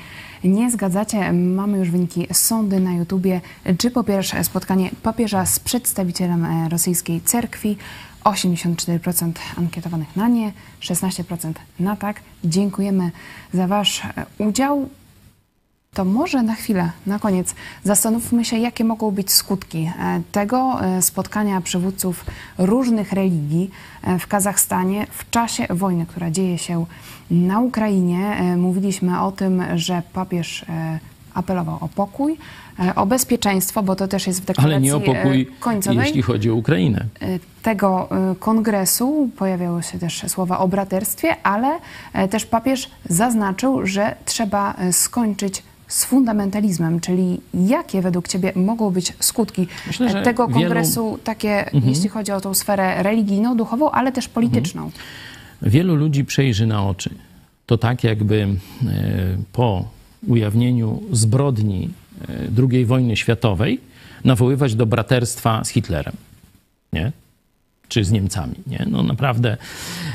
nie zgadzacie. Mamy już wyniki sądy na YouTubie. Czy popierasz spotkanie papieża z przedstawicielem e, rosyjskiej cerkwi? 84% ankietowanych na nie, 16% na tak. Dziękujemy za Wasz e, udział. To może na chwilę, na koniec, zastanówmy się, jakie mogą być skutki e, tego e, spotkania przywódców różnych religii e, w Kazachstanie w czasie wojny, która dzieje się na Ukrainie. Mówiliśmy o tym, że papież apelował o pokój, o bezpieczeństwo, bo to też jest w deklaracji Ale nie o pokój, końcowej jeśli chodzi o Ukrainę. tego kongresu pojawiały się też słowa o braterstwie, ale też papież zaznaczył, że trzeba skończyć z fundamentalizmem, czyli jakie według Ciebie mogą być skutki Myślę, tego wielu- kongresu, takie jeśli chodzi o tą sferę religijną, duchową, ale też polityczną? Wielu ludzi przejrzy na oczy. To tak, jakby e, po ujawnieniu zbrodni e, II wojny światowej nawoływać do braterstwa z Hitlerem. Nie? Czy z Niemcami. Nie? No naprawdę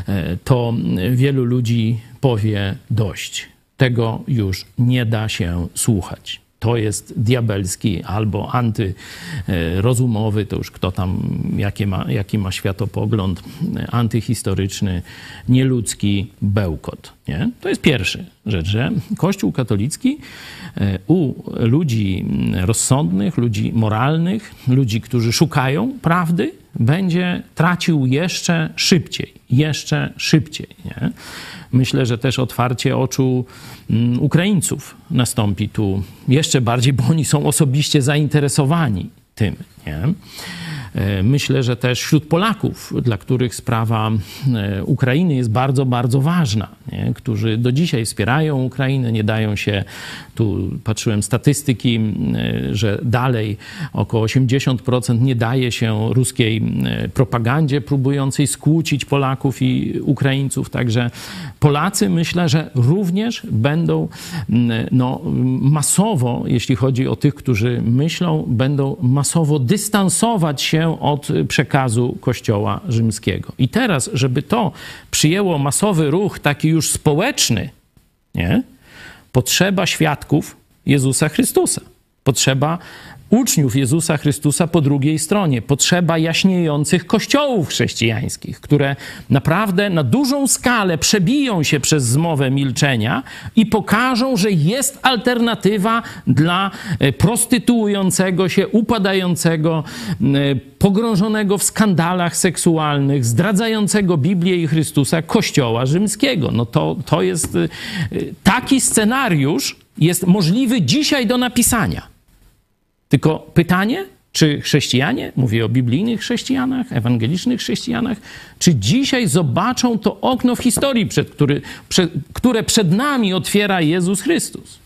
e, to wielu ludzi powie dość. Tego już nie da się słuchać. To jest diabelski albo antyrozumowy, to już kto tam, jakie ma, jaki ma światopogląd, antyhistoryczny, nieludzki bełkot. Nie? To jest pierwsza rzecz, że Kościół katolicki e, u ludzi rozsądnych, ludzi moralnych, ludzi, którzy szukają prawdy, będzie tracił jeszcze szybciej, jeszcze szybciej. Nie? Myślę, że też otwarcie oczu mm, Ukraińców nastąpi tu jeszcze bardziej, bo oni są osobiście zainteresowani tym. Nie? E, Myślę, że też wśród Polaków, dla których sprawa e, Ukrainy jest bardzo, bardzo ważna, nie? którzy do dzisiaj wspierają Ukrainę, nie dają się, tu patrzyłem statystyki, e, że dalej około 80% nie daje się ruskiej propagandzie próbującej skłócić Polaków i Ukraińców. Także Polacy myślę, że również będą no, masowo, jeśli chodzi o tych, którzy myślą, będą masowo dystansować się od przekazu Kościoła rzymskiego. I teraz, żeby to przyjęło masowy ruch taki już społeczny, nie? potrzeba świadków Jezusa Chrystusa. Potrzeba uczniów Jezusa Chrystusa po drugiej stronie. Potrzeba jaśniejących kościołów chrześcijańskich, które naprawdę na dużą skalę przebiją się przez zmowę milczenia i pokażą, że jest alternatywa dla e, prostytuującego się, upadającego, e, pogrążonego w skandalach seksualnych, zdradzającego Biblię i Chrystusa Kościoła rzymskiego. No to, to jest e, taki scenariusz jest możliwy dzisiaj do napisania. Tylko pytanie, czy chrześcijanie, mówię o biblijnych chrześcijanach, ewangelicznych chrześcijanach, czy dzisiaj zobaczą to okno w historii, przed który, przed, które przed nami otwiera Jezus Chrystus?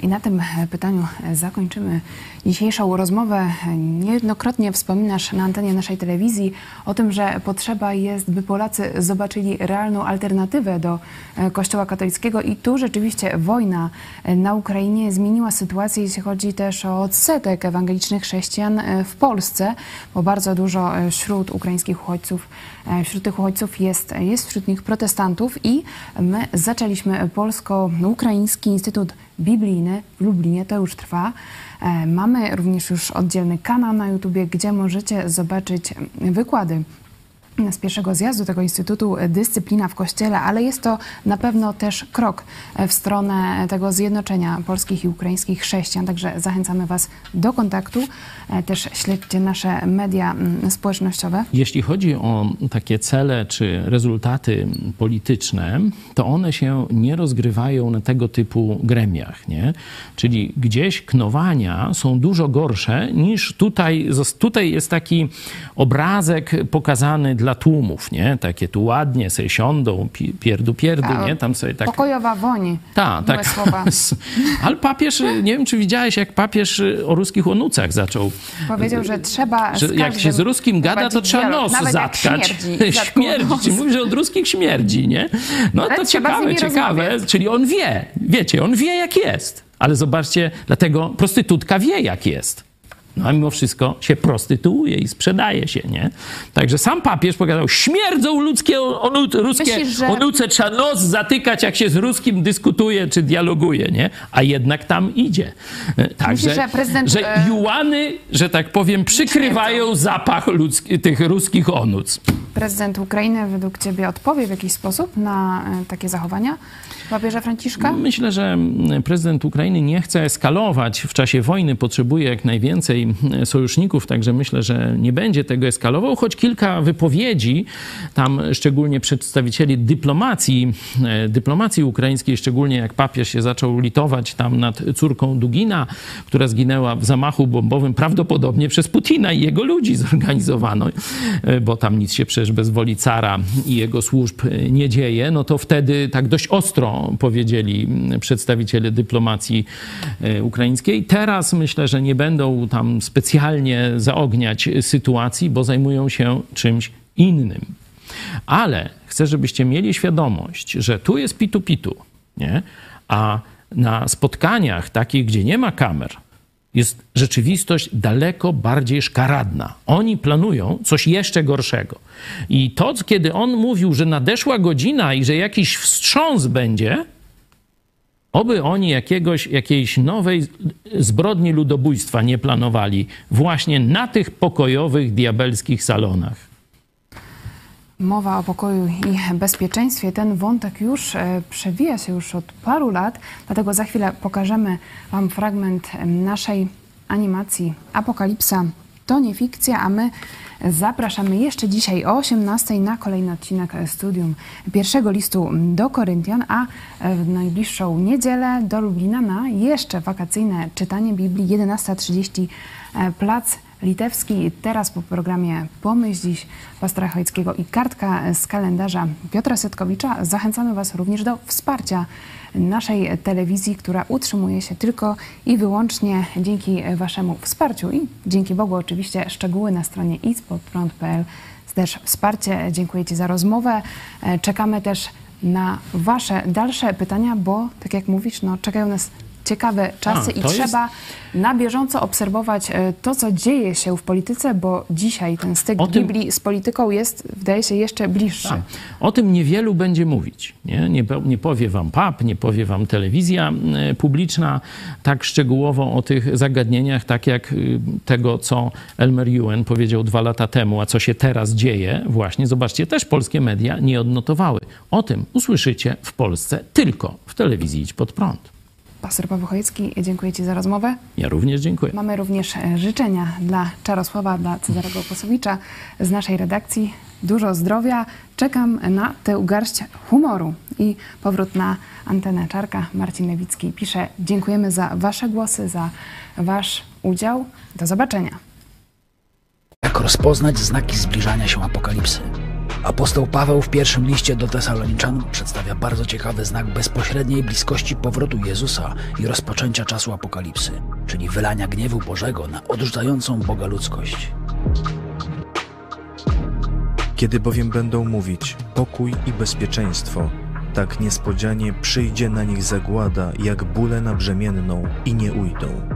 I na tym e, pytaniu e, zakończymy dzisiejszą rozmowę. Niejednokrotnie wspominasz na antenie naszej telewizji o tym, że potrzeba jest, by Polacy zobaczyli realną alternatywę do e, Kościoła katolickiego i tu rzeczywiście wojna e, na Ukrainie zmieniła sytuację, jeśli chodzi też o odsetek ewangelicznych chrześcijan e, w Polsce, bo bardzo dużo wśród ukraińskich uchodźców, wśród tych uchodźców jest, jest wśród nich protestantów i my zaczęliśmy Polsko-Ukraiński Instytut Biblijny w Lublinie, to już trwa. E, Mamy również już oddzielny kanał na YouTubie, gdzie możecie zobaczyć wykłady z pierwszego zjazdu tego Instytutu Dyscyplina w Kościele, ale jest to na pewno też krok w stronę tego zjednoczenia polskich i ukraińskich chrześcijan, także zachęcamy Was do kontaktu. E, Też śledźcie nasze media społecznościowe. Jeśli chodzi o takie cele czy rezultaty polityczne, to one się nie rozgrywają na tego typu gremiach, nie? Czyli gdzieś knowania są dużo gorsze niż tutaj. Tutaj jest taki obrazek pokazany dla tłumów, nie? Takie tu ładnie sobie siądą, pi- pierdu pierdu, nie? Tam sobie tak Pokojowa woń. tak, Miłe tak. słowa. Ale papież, nie wiem czy widziałeś, jak papież o ruskich onucach zaczął. Powiedział, że trzeba. Że jak się z ruskim gada, to trzeba nos nawet zatkać. Śmierdzi, śmierdzi. mówi, że od ruskich śmierdzi, nie? No Ale to ciekawe, ciekawe. rozmawiać. Czyli on wie, wiecie, on wie jak jest. Ale zobaczcie, dlatego prostytutka wie jak jest. No a mimo wszystko się prostytuuje i sprzedaje się, nie? Także sam papież pokazał, śmierdzą ludzkie onu, ruskie Myślisz, że- onuce, trzeba nos zatykać, jak się z ruskim dyskutuje czy dialoguje, nie? A jednak tam idzie. E, Także, Myślisz, że prezydent, że e, juany, że tak powiem, przykrywają zapach ludzki, tych ruskich onuc. Prezydent Ukrainy według Ciebie odpowie w jakiś sposób na e, takie zachowania papieża Franciszka? Myślę, że mm, prezydent Ukrainy nie chce eskalować w czasie wojny, potrzebuje jak najwięcej mm, sojuszników, także myślę, że nie będzie tego eskalował, choć kilka wypowiedzi tam szczególnie przedstawicieli dyplomacji, e, dyplomacji ukraińskiej, szczególnie jak papież się zaczął litować tam nad córką Dugina, która zginęła w zamachu bombowym prawdopodobnie przez Putina i jego ludzi zorganizowano, e, bo tam nic się prze, przecież bez woli cara i jego służb nie dzieje, no to wtedy tak dość ostro powiedzieli przedstawiciele dyplomacji e, ukraińskiej. Teraz myślę, że nie będą tam specjalnie zaogniać sytuacji, bo zajmują się czymś innym. Ale chcę, żebyście mieli świadomość, że tu jest pitu-pitu, nie? a na spotkaniach takich, gdzie nie ma kamer, jest rzeczywistość daleko bardziej szkaradna. Oni planują coś jeszcze gorszego. I to, kiedy on mówił, że nadeszła godzina i że jakiś wstrząs będzie, oby oni jakiegoś, jakiejś nowej zbrodni ludobójstwa nie planowali właśnie na tych pokojowych, diabelskich salonach. Mowa o pokoju i bezpieczeństwie. Ten wątek już e, przewija się już od paru lat, dlatego za chwilę pokażemy Wam fragment naszej animacji Apokalipsa. To nie fikcja, a my zapraszamy jeszcze dzisiaj o 18 na kolejny odcinek studium pierwszego listu do Koryntian, a w najbliższą niedzielę do Lublina na jeszcze wakacyjne czytanie Biblii 11.30 e, Plac Litewski. Teraz po programie Pomyśl dziś pastora Chojeckiego i kartka z kalendarza Piotra Setkowicza zachęcamy Was również do wsparcia naszej telewizji, która utrzymuje się tylko i wyłącznie dzięki Waszemu wsparciu i dzięki Bogu oczywiście szczegóły na stronie ispodprąd.pl też wsparcie. Dziękuję Ci za rozmowę. Czekamy też na Wasze dalsze pytania, bo tak jak mówisz, no, czekają nas ciekawe czasy A, i trzeba na bieżąco obserwować e, to, co dzieje się w polityce, bo dzisiaj ten styk tym- Biblii z polityką jest, wydaje się, jeszcze bliższy. Tak. O tym niewielu będzie mówić. Nie? Nie, nie powie wam PAP, nie powie wam telewizja publiczna tak szczegółowo o tych zagadnieniach, tak jak y, tego, co Elmer Ewan powiedział dwa lata temu, a co się teraz dzieje. Właśnie, zobaczcie, też polskie media nie odnotowały. O tym usłyszycie w Polsce tylko w telewizji Idź Pod Prąd. Pastor Paweł Chojecki, dziękuję Ci za rozmowę. Ja również dziękuję. Mamy również e, życzenia dla Czarosława, dla Cezarego Kłosowicza z naszej redakcji. Dużo zdrowia. Czekam na tę garść humoru. I powrót na antenę Czarka. Marcin Lewicki pisze, dziękujemy za Wasze głosy, za Wasz udział. Do zobaczenia. Jak rozpoznać znaki zbliżania się apokalipsy? Apostoł Paweł w pierwszym liście do Tesaloniczan przedstawia bardzo ciekawy znak bezpośredniej bliskości powrotu Jezusa i rozpoczęcia czasu apokalipsy, czyli wylania gniewu Bożego na odrzucającą Boga ludzkość. Kiedy bowiem będą mówić pokój i bezpieczeństwo, tak niespodzianie przyjdzie na nich zagłada, jak bóle na brzemienną i nie ujdą.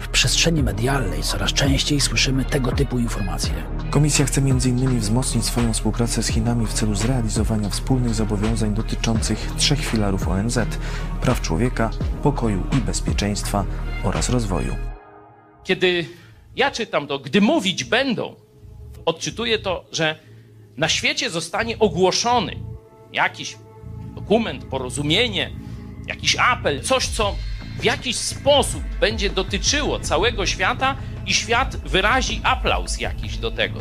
W przestrzeni medialnej coraz częściej słyszymy tego typu informacje. Komisja chce m.in. wzmocnić swoją współpracę z Chinami w celu zrealizowania wspólnych zobowiązań dotyczących trzech filarów ONZ praw człowieka, pokoju i bezpieczeństwa oraz rozwoju. Kiedy ja czytam to, gdy mówić będą, odczytuję to, że na świecie zostanie ogłoszony jakiś dokument, porozumienie, jakiś apel, coś, co w jakiś sposób będzie dotyczyło całego świata i świat wyrazi aplauz jakiś do tego.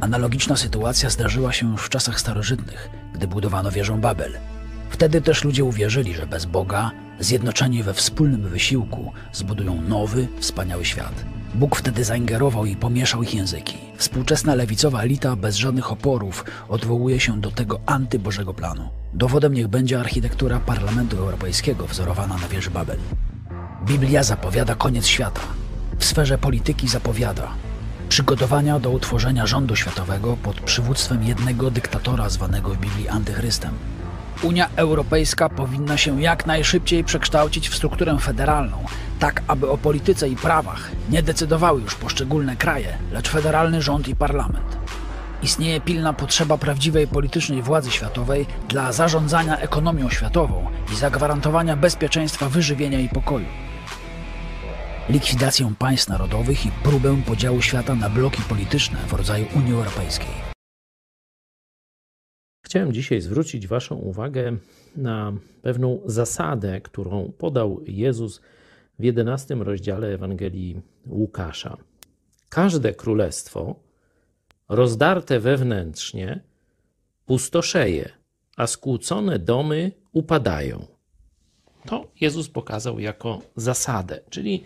Analogiczna sytuacja zdarzyła się już w czasach starożytnych, gdy budowano wieżę Babel. Wtedy też ludzie uwierzyli, że bez Boga, zjednoczeni we wspólnym wysiłku, zbudują nowy, wspaniały świat. Bóg wtedy zaingerował i pomieszał ich języki. Współczesna lewicowa elita bez żadnych oporów odwołuje się do tego antybożego planu. Dowodem niech będzie architektura Parlamentu Europejskiego wzorowana na wieży Babel. Biblia zapowiada koniec świata. W sferze polityki zapowiada przygotowania do utworzenia rządu światowego pod przywództwem jednego dyktatora zwanego w Biblii antychrystem. Unia Europejska powinna się jak najszybciej przekształcić w strukturę federalną, tak aby o polityce i prawach nie decydowały już poszczególne kraje, lecz federalny rząd i parlament. Istnieje pilna potrzeba prawdziwej politycznej władzy światowej dla zarządzania ekonomią światową i zagwarantowania bezpieczeństwa wyżywienia i pokoju. Likwidację państw narodowych i próbę podziału świata na bloki polityczne w rodzaju Unii Europejskiej. Chciałem dzisiaj zwrócić Waszą uwagę na pewną zasadę, którą podał Jezus w 11 rozdziale Ewangelii Łukasza. Każde królestwo rozdarte wewnętrznie pustoszeje, a skłócone domy upadają. To Jezus pokazał jako zasadę, czyli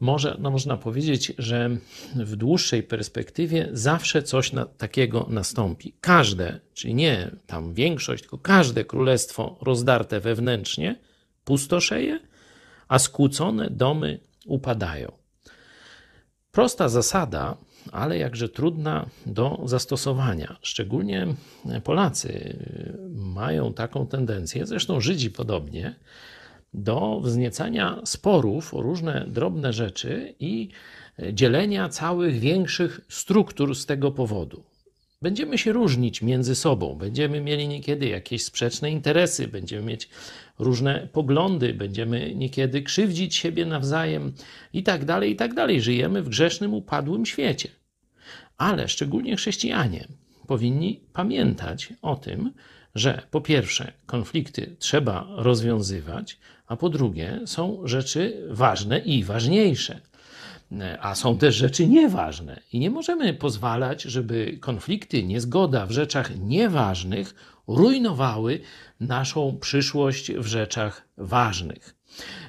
może, no można powiedzieć, że w dłuższej perspektywie zawsze coś na, takiego nastąpi. Każde, czyli nie tam większość, tylko każde królestwo rozdarte wewnętrznie pustoszeje, a skłócone domy upadają. Prosta zasada, ale jakże trudna do zastosowania. Szczególnie Polacy mają taką tendencję, zresztą Żydzi podobnie, do wzniecania sporów o różne drobne rzeczy i dzielenia całych większych struktur z tego powodu. Będziemy się różnić między sobą, będziemy mieli niekiedy jakieś sprzeczne interesy, będziemy mieć różne poglądy, będziemy niekiedy krzywdzić siebie nawzajem i tak dalej, i tak dalej. Żyjemy w grzesznym, upadłym świecie. Ale szczególnie chrześcijanie powinni pamiętać o tym, że po pierwsze konflikty trzeba rozwiązywać, a po drugie są rzeczy ważne i ważniejsze. A są też rzeczy nieważne i nie możemy pozwalać, żeby konflikty, niezgoda w rzeczach nieważnych rujnowały naszą przyszłość w rzeczach ważnych.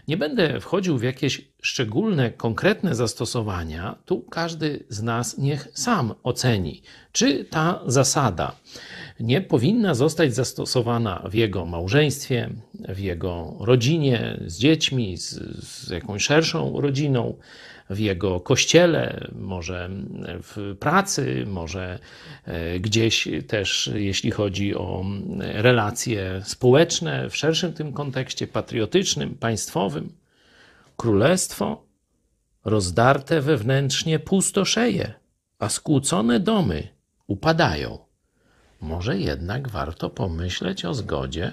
Nie będę wchodził w jakieś szczególne, konkretne zastosowania. Tu każdy z nas niech sam oceni, czy ta zasada nie powinna zostać zastosowana w jego małżeństwie, w jego rodzinie, z dziećmi, z, z jakąś szerszą rodziną, w jego kościele, może w pracy, może e, gdzieś też, jeśli chodzi o relacje społeczne, w szerszym tym kontekście patriotycznym, państwowym. Królestwo rozdarte wewnętrznie pustoszeje, a skłócone domy upadają. Może jednak warto pomyśleć o zgodzie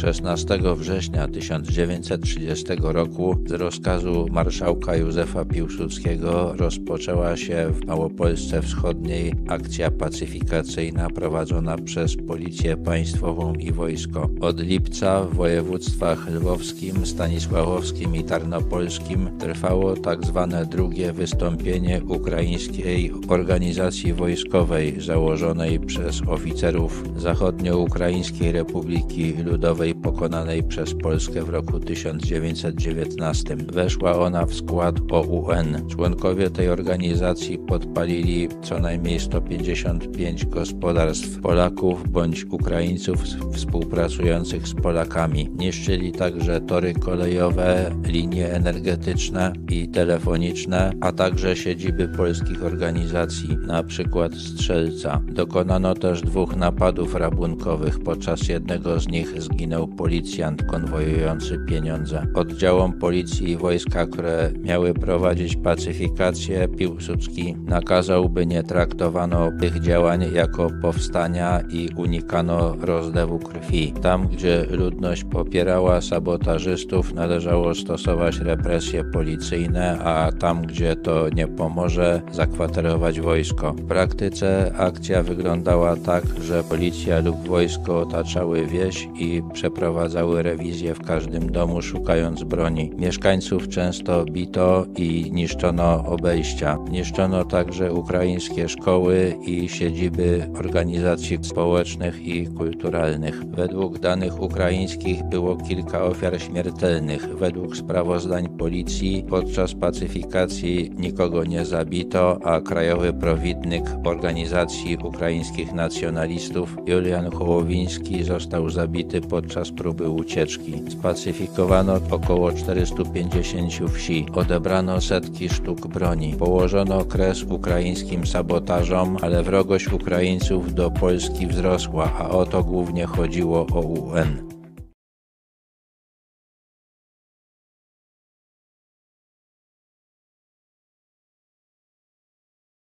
16 września 1930 roku z rozkazu marszałka Józefa Piłsudskiego rozpoczęła się w Małopolsce Wschodniej akcja pacyfikacyjna prowadzona przez Policję Państwową i wojsko. Od lipca w województwach lwowskim, stanisławowskim i tarnopolskim trwało tak zwane drugie wystąpienie ukraińskiej organizacji wojskowej założonej przez oficerów Zachodnioukraińskiej Republiki Ludowej pokonanej przez Polskę w roku 1919. Weszła ona w skład OUN. Członkowie tej organizacji podpalili co najmniej 155 gospodarstw Polaków bądź Ukraińców współpracujących z Polakami. Niszczyli także tory kolejowe, linie energetyczne i telefoniczne, a także siedziby polskich organizacji, na przykład Strzelca. Dokonano też dwóch napadów rabunkowych. Podczas jednego z nich zginął policjant konwojujący pieniądze. Oddziałom policji i wojska, które miały prowadzić pacyfikację, Piłsudski nakazał, by nie traktowano tych działań jako powstania i unikano rozlewu krwi. Tam, gdzie ludność popierała sabotażystów, należało stosować represje policyjne, a tam, gdzie to nie pomoże, zakwaterować wojsko. W praktyce akcja wyglądała tak, że policja lub wojsko otaczały wieś i przeprowadzały przeprowadzały rewizję w każdym domu, szukając broni. Mieszkańców często bito i niszczono obejścia. Niszczono także ukraińskie szkoły i siedziby organizacji społecznych i kulturalnych. Według danych ukraińskich było kilka ofiar śmiertelnych. Według sprawozdań policji podczas pacyfikacji nikogo nie zabito, a krajowy prowidnik organizacji ukraińskich nacjonalistów Julian Hołowiński został zabity podczas próby ucieczki. Spacyfikowano około 450 wsi, odebrano setki sztuk broni, położono kres ukraińskim sabotażom, ale wrogość Ukraińców do Polski wzrosła, a o to głównie chodziło o UN.